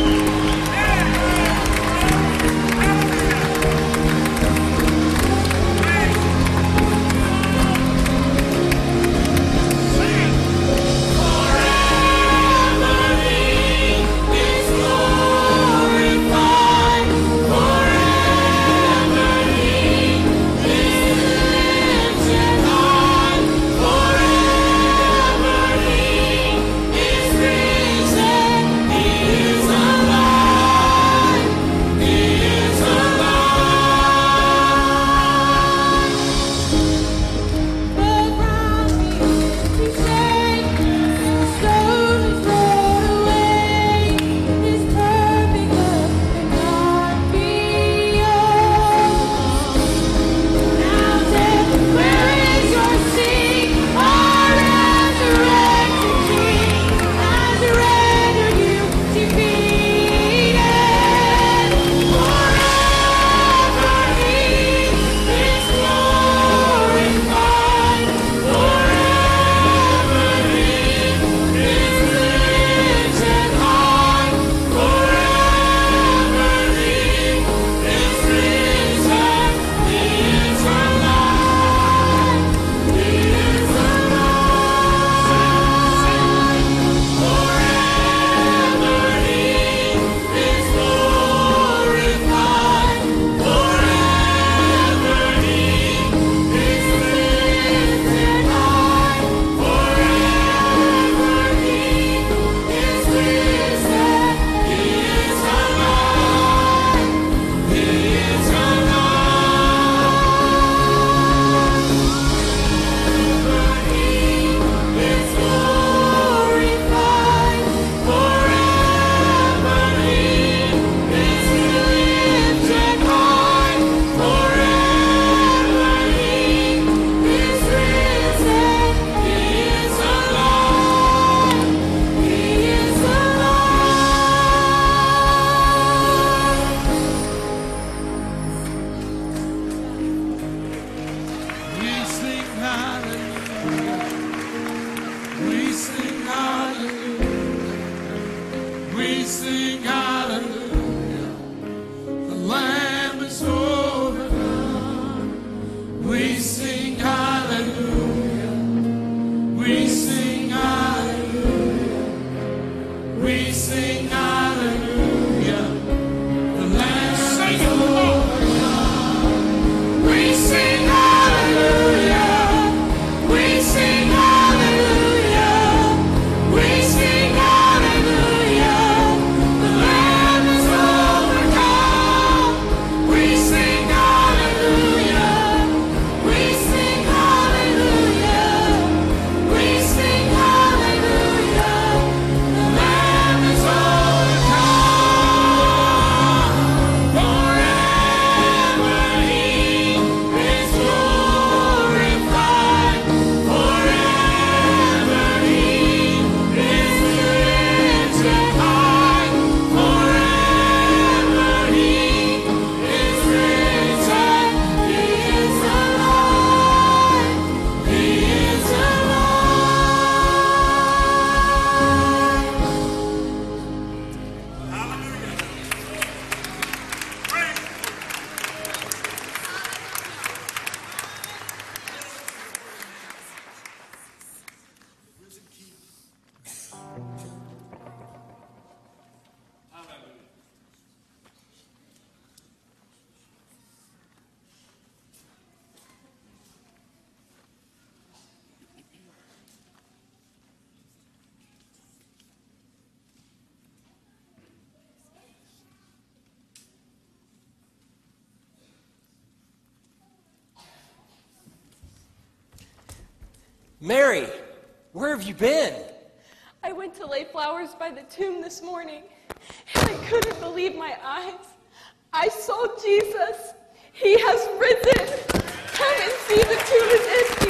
S3: Mary, where have you been?
S20: I went to lay flowers by the tomb this morning, and I couldn't believe my eyes. I saw Jesus. He has risen. Come and see the tomb is empty.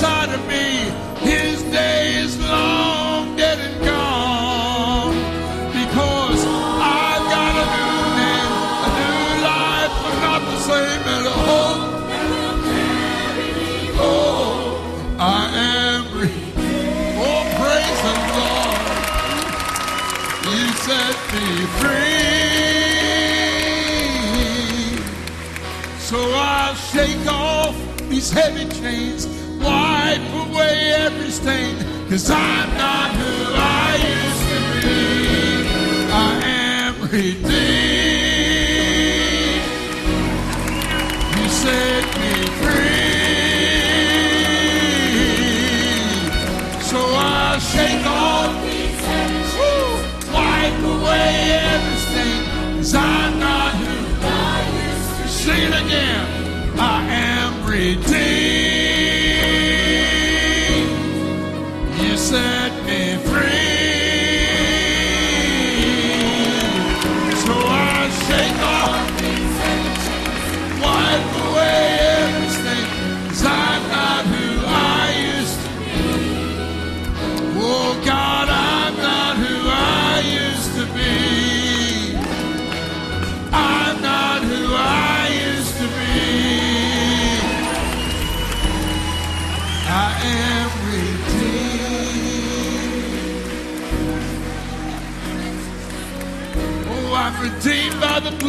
S21: inside of me. His day is long dead and gone because I've got a new name, a new life, but not the same at all. Oh, I am free. Oh, praise the Lord. You
S20: set me free. So I'll shake off these heavy stain, cause I'm not who I used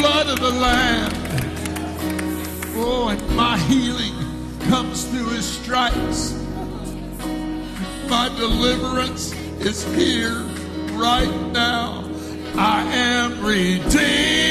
S20: blood of the Lamb. Oh, and my healing comes through his stripes. My deliverance is here right now. I am redeemed.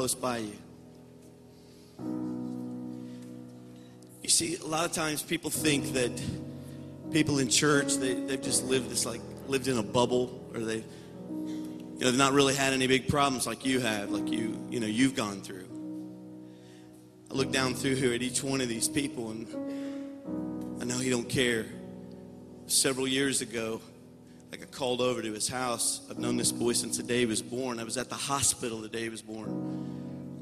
S2: Close by you. You see, a lot of times people think that people in church, they, they've just lived this like, lived in a bubble, or they, you know, they've not really had any big problems like you have, like you, you know, you've gone through. I look down through here at each one of these people, and I know he don't care. Several years ago, I called over to his house. I've known this boy since the day he was born. I was at the hospital the day he was born.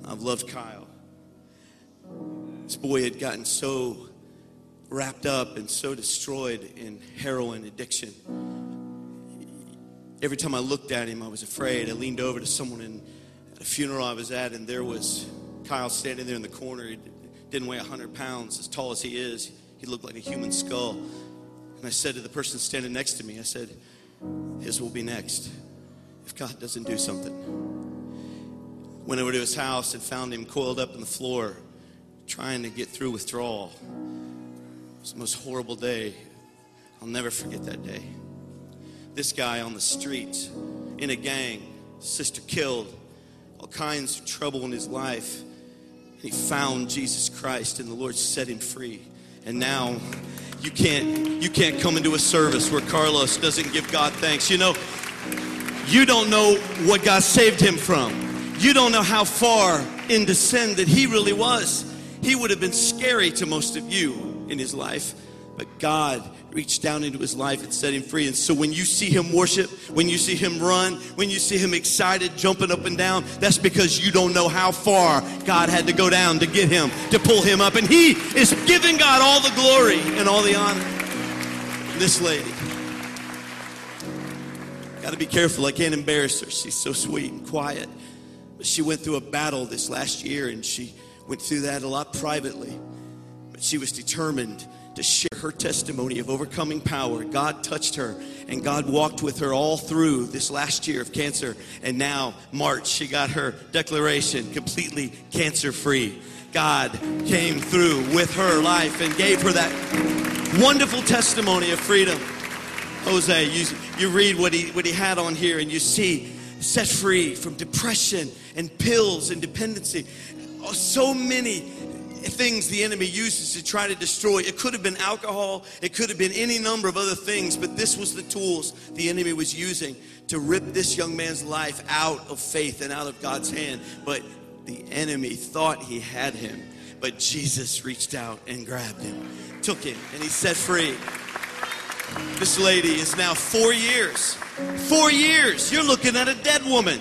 S2: I've loved Kyle. This boy had gotten so wrapped up and so destroyed in heroin addiction. Every time I looked at him, I was afraid. I leaned over to someone in, at a funeral I was at, and there was Kyle standing there in the corner. He didn't weigh 100 pounds, as tall as he is. He looked like a human skull. And I said to the person standing next to me, I said, His will be next if God doesn't do something. Went over to his house and found him coiled up on the floor, trying to get through withdrawal. It was the most horrible day. I'll never forget that day. This guy on the streets, in a gang, sister killed, all kinds of trouble in his life. He found Jesus Christ and the Lord set him free. And now you can't you can't come into a service where Carlos doesn't give God thanks. You know, you don't know what God saved him from. You don't know how far into sin that he really was. He would have been scary to most of you in his life, but God reached down into his life and set him free. And so when you see him worship, when you see him run, when you see him excited, jumping up and down, that's because you don't know how far God had to go down to get him, to pull him up. And he is giving God all the glory and all the honor. This lady. Got to be careful. I can't embarrass her. She's so sweet and quiet. She went through a battle this last year and she went through that a lot privately. But she was determined to share her testimony of overcoming power. God touched her and God walked with her all through this last year of cancer. And now, March, she got her declaration completely cancer free. God came through with her life and gave her that wonderful testimony of freedom. Jose, you, you read what he, what he had on here and you see set free from depression and pills and dependency. Oh, so many things the enemy uses to try to destroy. It could have been alcohol, it could have been any number of other things, but this was the tools the enemy was using to rip this young man's life out of faith and out of God's hand. But the enemy thought he had him, but Jesus reached out and grabbed him, took him, and he set free. This lady is now four years. Four years. You're looking at a dead woman.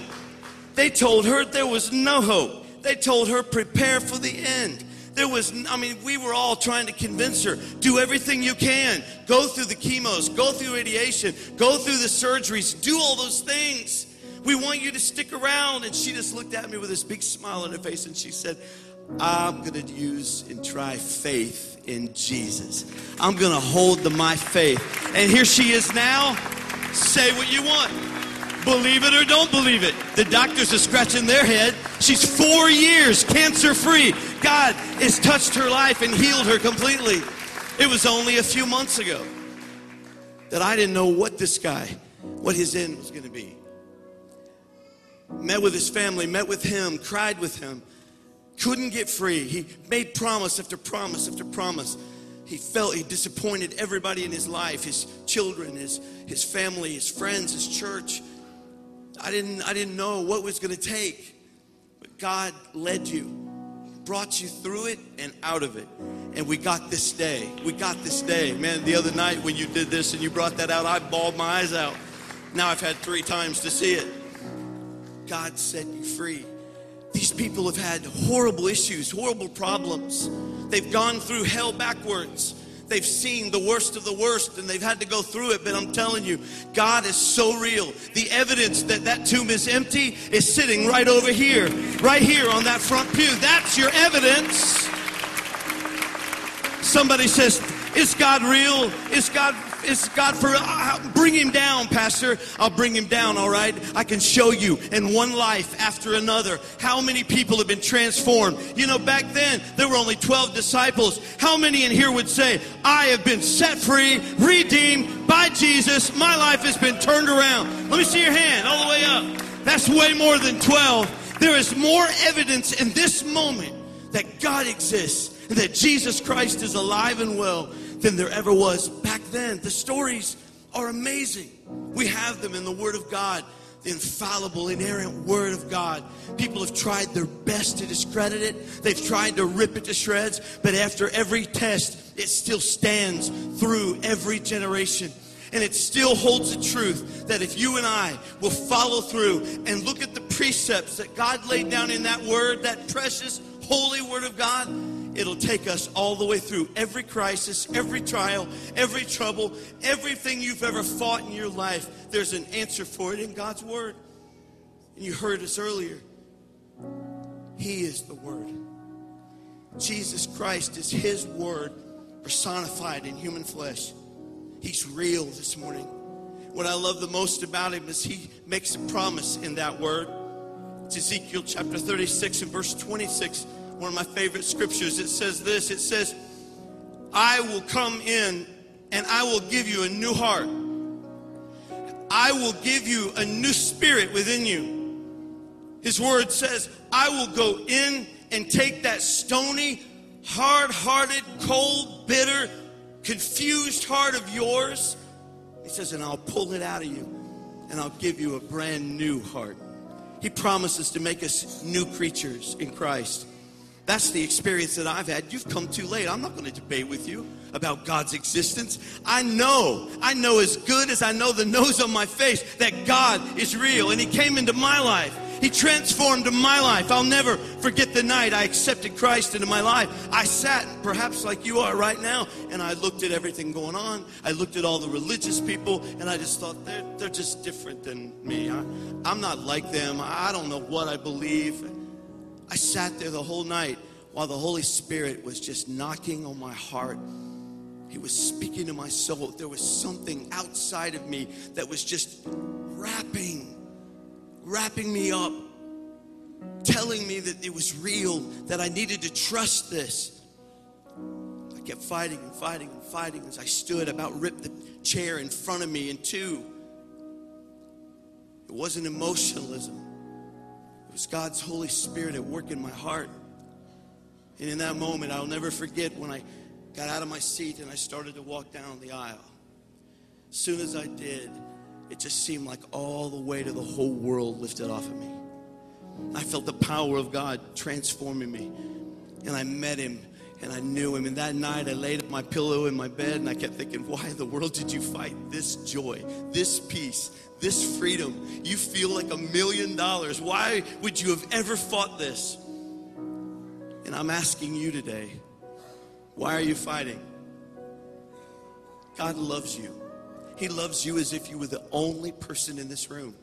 S2: They told her there was no hope. They told her, prepare for the end. There was, I mean, we were all trying to convince her do everything you can. Go through the chemos, go through radiation, go through the surgeries, do all those things. We want you to stick around. And she just looked at me with this big smile on her face and she said, I'm going to use and try faith in Jesus. I'm going to hold my faith. And here she is now. Say what you want. Believe it or don't believe it. The doctors are scratching their head. She's four years cancer free. God has touched her life and healed her completely. It was only a few months ago that I didn't know what this guy, what his end was going to be. Met with his family, met with him, cried with him, couldn't get free. He made promise after promise after promise. He felt he disappointed everybody in his life, his children, his, his family, his friends, his church. I didn't, I didn't know what was going to take, but God led you, brought you through it and out of it. And we got this day. We got this day. Man, the other night when you did this and you brought that out, I bawled my eyes out. Now I've had three times to see it. God set you free. These people have had horrible issues, horrible problems. They've gone through hell backwards. They've seen the worst of the worst and they've had to go through it. But I'm telling you, God is so real. The evidence that that tomb is empty is sitting right over here, right here on that front pew. That's your evidence. Somebody says, Is God real? Is God is God for uh, bring him down, Pastor? I'll bring him down, all right? I can show you in one life after another how many people have been transformed. You know, back then there were only 12 disciples. How many in here would say, I have been set free, redeemed by Jesus, my life has been turned around? Let me see your hand all the way up. That's way more than 12. There is more evidence in this moment that God exists and that Jesus Christ is alive and well than there ever was back then. The stories are amazing. We have them in the Word of God, the infallible, inerrant Word of God. People have tried their best to discredit it, they've tried to rip it to shreds, but after every test, it still stands through every generation. And it still holds the truth that if you and I will follow through and look at the precepts that God laid down in that word, that precious, holy word of God, it'll take us all the way through every crisis, every trial, every trouble, everything you've ever fought in your life. There's an answer for it in God's word. And you heard us earlier. He is the word. Jesus Christ is his word personified in human flesh. He's real this morning. What I love the most about him is he makes a promise in that word. It's Ezekiel chapter 36 and verse 26, one of my favorite scriptures. It says this It says, I will come in and I will give you a new heart. I will give you a new spirit within you. His word says, I will go in and take that stony, hard hearted, cold, bitter, confused heart of yours. He says, and I'll pull it out of you and I'll give you a brand new heart. He promises to make us new creatures in Christ. That's the experience that I've had. You've come too late. I'm not going to debate with you about God's existence. I know, I know as good as I know the nose on my face that God is real and He came into my life. He transformed my life. I'll never forget the night I accepted Christ into my life. I sat, perhaps like you are right now, and I looked at everything going on. I looked at all the religious people, and I just thought, they're, they're just different than me. I, I'm not like them. I don't know what I believe. I sat there the whole night while the Holy Spirit was just knocking on my heart. He was speaking to my soul. There was something outside of me that was just wrapping wrapping me up, telling me that it was real, that I needed to trust this. I kept fighting and fighting and fighting. As I stood, about ripped the chair in front of me in two. It wasn't emotionalism, was God's Holy Spirit at work in my heart. And in that moment, I'll never forget when I got out of my seat and I started to walk down the aisle. As soon as I did, it just seemed like all the weight of the whole world lifted off of me. I felt the power of God transforming me. And I met him and I knew him. And that night I laid up my pillow in my bed and I kept thinking, why in the world did you fight this joy, this peace, this freedom? You feel like a million dollars. Why would you have ever fought this? And I'm asking you today, why are you fighting? God loves you. He loves you as if you were the only person in this room.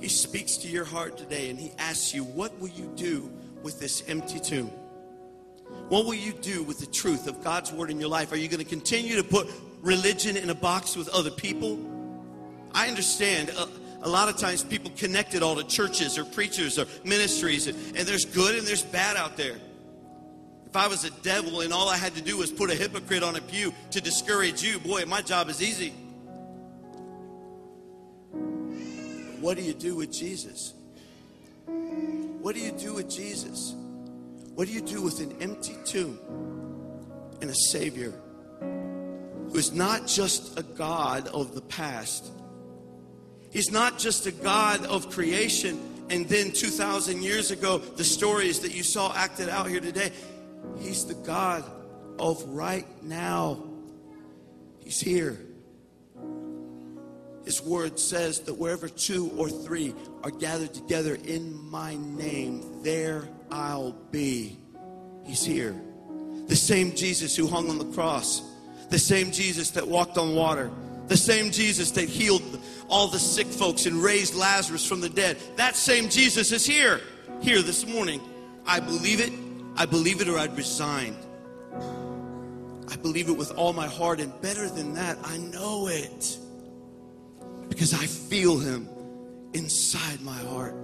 S2: He speaks to your heart today and he asks you, What will you do with this empty tomb? What will you do with the truth of God's word in your life? Are you going to continue to put religion in a box with other people? I understand a, a lot of times people connect it all to churches or preachers or ministries, and, and there's good and there's bad out there. If I was a devil and all I had to do was put a hypocrite on a pew to discourage you, boy, my job is easy. What do you do with Jesus? What do you do with Jesus? What do you do with an empty tomb and a Savior who is not just a God of the past? He's not just a God of creation and then 2,000 years ago, the stories that you saw acted out here today. He's the God of right now. He's here. His word says that wherever two or three are gathered together in my name, there I'll be. He's here. The same Jesus who hung on the cross, the same Jesus that walked on water, the same Jesus that healed all the sick folks and raised Lazarus from the dead. That same Jesus is here, here this morning. I believe it. I believe it or I'd resign. I believe it with all my heart, and better than that, I know it because I feel Him inside my heart.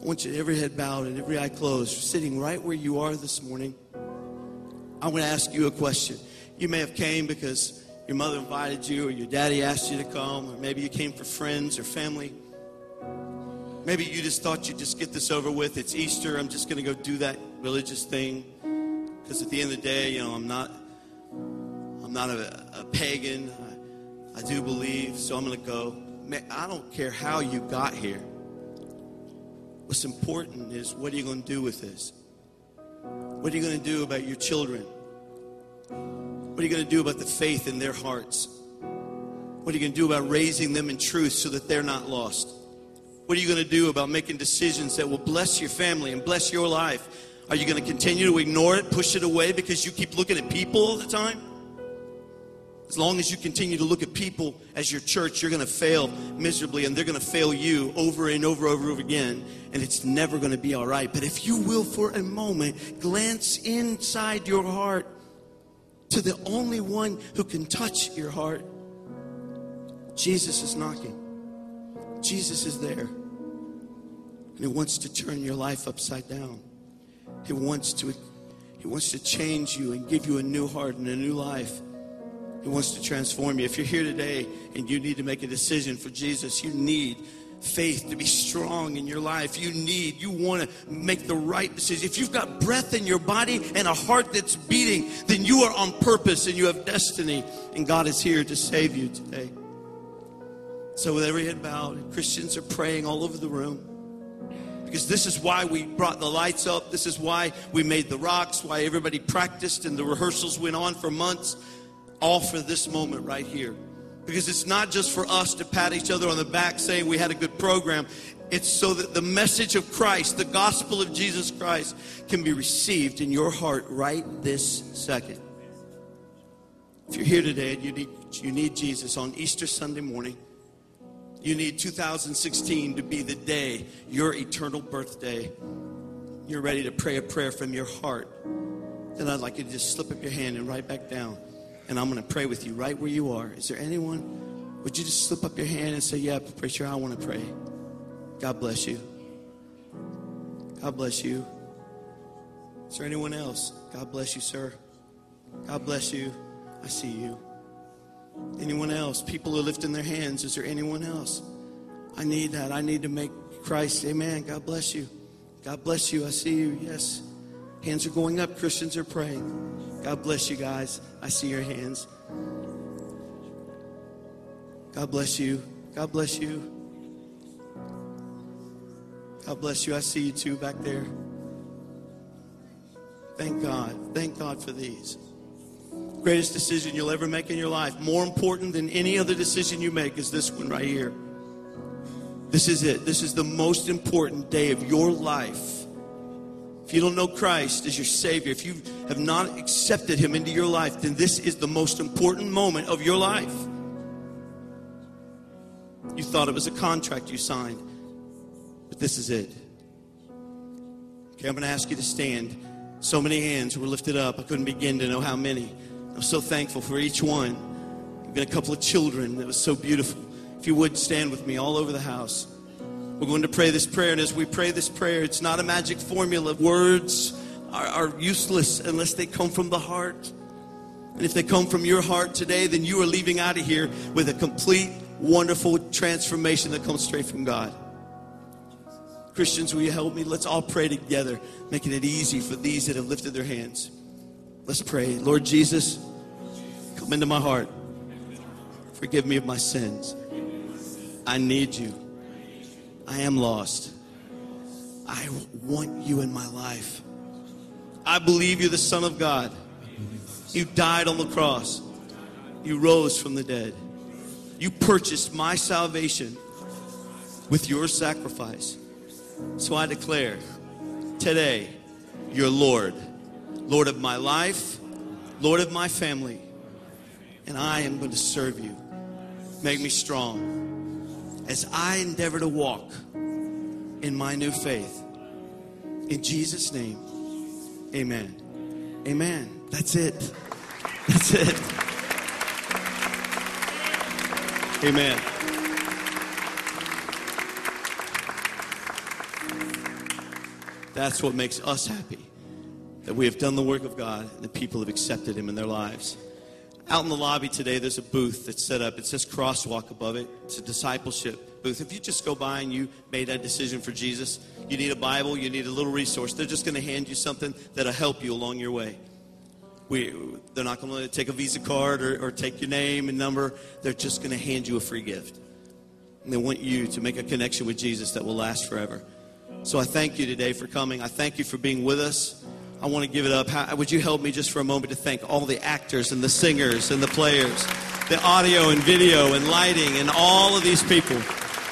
S2: I want you every head bowed and every eye closed, sitting right where you are this morning. I'm going to ask you a question. You may have came because your mother invited you, or your daddy asked you to come, or maybe you came for friends or family. Maybe you just thought you'd just get this over with. It's Easter. I'm just going to go do that religious thing. Because at the end of the day, you know, I'm not, I'm not a, a pagan. I, I do believe, so I'm going to go. Man, I don't care how you got here. What's important is what are you going to do with this? What are you going to do about your children? What are you going to do about the faith in their hearts? What are you going to do about raising them in truth so that they're not lost? What are you going to do about making decisions that will bless your family and bless your life? Are you going to continue to ignore it, push it away because you keep looking at people all the time? As long as you continue to look at people as your church, you're going to fail miserably and they're going to fail you over and over and over, again. And it's never going to be all right. But if you will, for a moment, glance inside your heart to the only one who can touch your heart, Jesus is knocking. Jesus is there. And he wants to turn your life upside down. He wants to he wants to change you and give you a new heart and a new life. He wants to transform you. If you're here today and you need to make a decision for Jesus, you need faith to be strong in your life. You need, you want to make the right decision. If you've got breath in your body and a heart that's beating, then you are on purpose and you have destiny, and God is here to save you today. So, with every head bowed, Christians are praying all over the room. Because this is why we brought the lights up. This is why we made the rocks, why everybody practiced and the rehearsals went on for months, all for this moment right here. Because it's not just for us to pat each other on the back saying we had a good program. It's so that the message of Christ, the gospel of Jesus Christ, can be received in your heart right this second. If you're here today and you need, you need Jesus on Easter Sunday morning, you need 2016 to be the day, your eternal birthday. You're ready to pray a prayer from your heart. Then I'd like you to just slip up your hand and right back down. And I'm going to pray with you right where you are. Is there anyone? Would you just slip up your hand and say, Yeah, preacher, I want to pray. God bless you. God bless you. Is there anyone else? God bless you, sir. God bless you. I see you. Anyone else? People are lifting their hands. Is there anyone else? I need that. I need to make Christ. Amen. God bless you. God bless you. I see you. Yes. Hands are going up. Christians are praying. God bless you guys. I see your hands. God bless you. God bless you. God bless you. I see you too back there. Thank God. Thank God for these. Greatest decision you'll ever make in your life. More important than any other decision you make is this one right here. This is it. This is the most important day of your life. If you don't know Christ as your Savior, if you have not accepted Him into your life, then this is the most important moment of your life. You thought it was a contract you signed, but this is it. Okay, I'm going to ask you to stand. So many hands were lifted up. I couldn't begin to know how many. I'm so thankful for each one. Even a couple of children. That was so beautiful. If you would stand with me all over the house. We're going to pray this prayer, and as we pray this prayer, it's not a magic formula. Words are, are useless unless they come from the heart. And if they come from your heart today, then you are leaving out of here with a complete, wonderful transformation that comes straight from God. Christians, will you help me? Let's all pray together, making it easy for these that have lifted their hands. Let's pray. Lord Jesus, come into my heart. Forgive me of my sins. I need you. I am lost. I want you in my life. I believe you're the Son of God. You died on the cross. You rose from the dead. You purchased my salvation with your sacrifice. So I declare today, you're Lord, Lord of my life, Lord of my family, and I am going to serve you. Make me strong as I endeavor to walk in my new faith. In Jesus' name, amen. Amen. That's it. That's it. Amen. That's what makes us happy. That we have done the work of God and the people have accepted Him in their lives. Out in the lobby today, there's a booth that's set up. It says crosswalk above it. It's a discipleship booth. If you just go by and you made that decision for Jesus, you need a Bible, you need a little resource, they're just going to hand you something that'll help you along your way. We, they're not going to take a Visa card or, or take your name and number. They're just going to hand you a free gift. And they want you to make a connection with Jesus that will last forever. So I thank you today for coming. I thank you for being with us. I want to give it up. How, would you help me just for a moment to thank all the actors and the singers and the players, the audio and video and lighting and all of these people?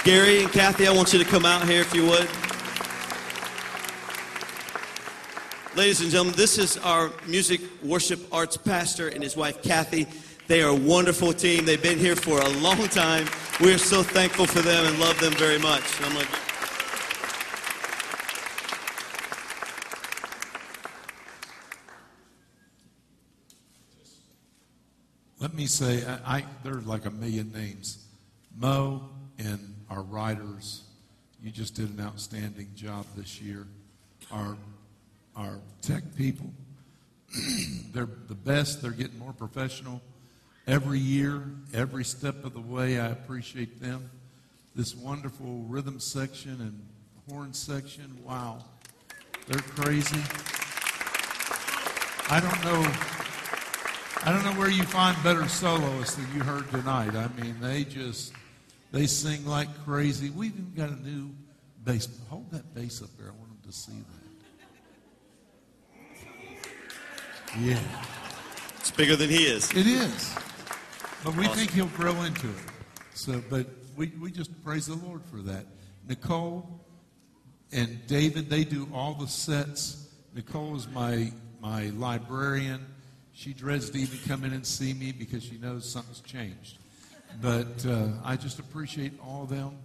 S2: Gary and Kathy, I want you to come out here if you would. Ladies and gentlemen, this is our music worship arts pastor and his wife Kathy. They are a wonderful team. They've been here for a long time. We're so thankful for them and love them very much. And I'm like,
S20: Let me say, I, I there are like a million names. Mo and our writers, you just did an outstanding job this year. Our our tech people, <clears throat> they're the best. They're getting more professional every year, every step of the way. I appreciate them. This wonderful rhythm section and horn section, wow, they're crazy. I don't know. I don't know where you find better soloists than you heard tonight. I mean, they just they sing like crazy. We've even got a new bass. Hold that bass up there. I want them to see that. Yeah.
S2: It's bigger than he is.
S20: It is. But we
S2: Awesome.
S20: think he'll grow into it. So, but we, we just praise the Lord for that. Nicole and David, they do all the sets. Nicole is my, my librarian. She dreads to even come in and see me because she knows something's changed. But uh, I just appreciate all of them.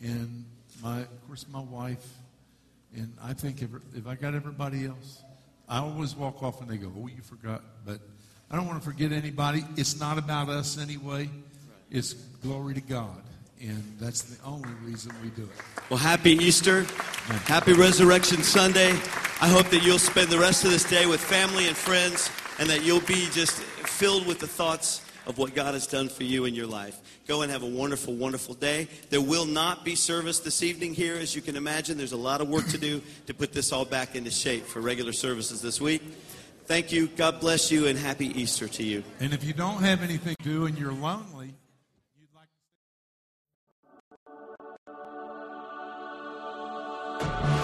S20: And my, of course, my wife. And I think if, if I got everybody else, I always walk off and they go, oh, you forgot. But I don't want to forget anybody. It's not about us anyway. It's glory to God. And that's the only reason we do it.
S2: Well, happy Easter. Happy Resurrection Sunday. I hope that you'll spend the rest of this day with family and friends and that you'll be just filled with the thoughts of what God has done for you in your life. Go and have a wonderful, wonderful day. There will not be service this evening here, as you can imagine. There's a lot of work to do to put this all back into shape for regular services this week. Thank you. God bless you, and happy Easter to you.
S22: And if you don't have anything to do and you're lonely, you'd like to.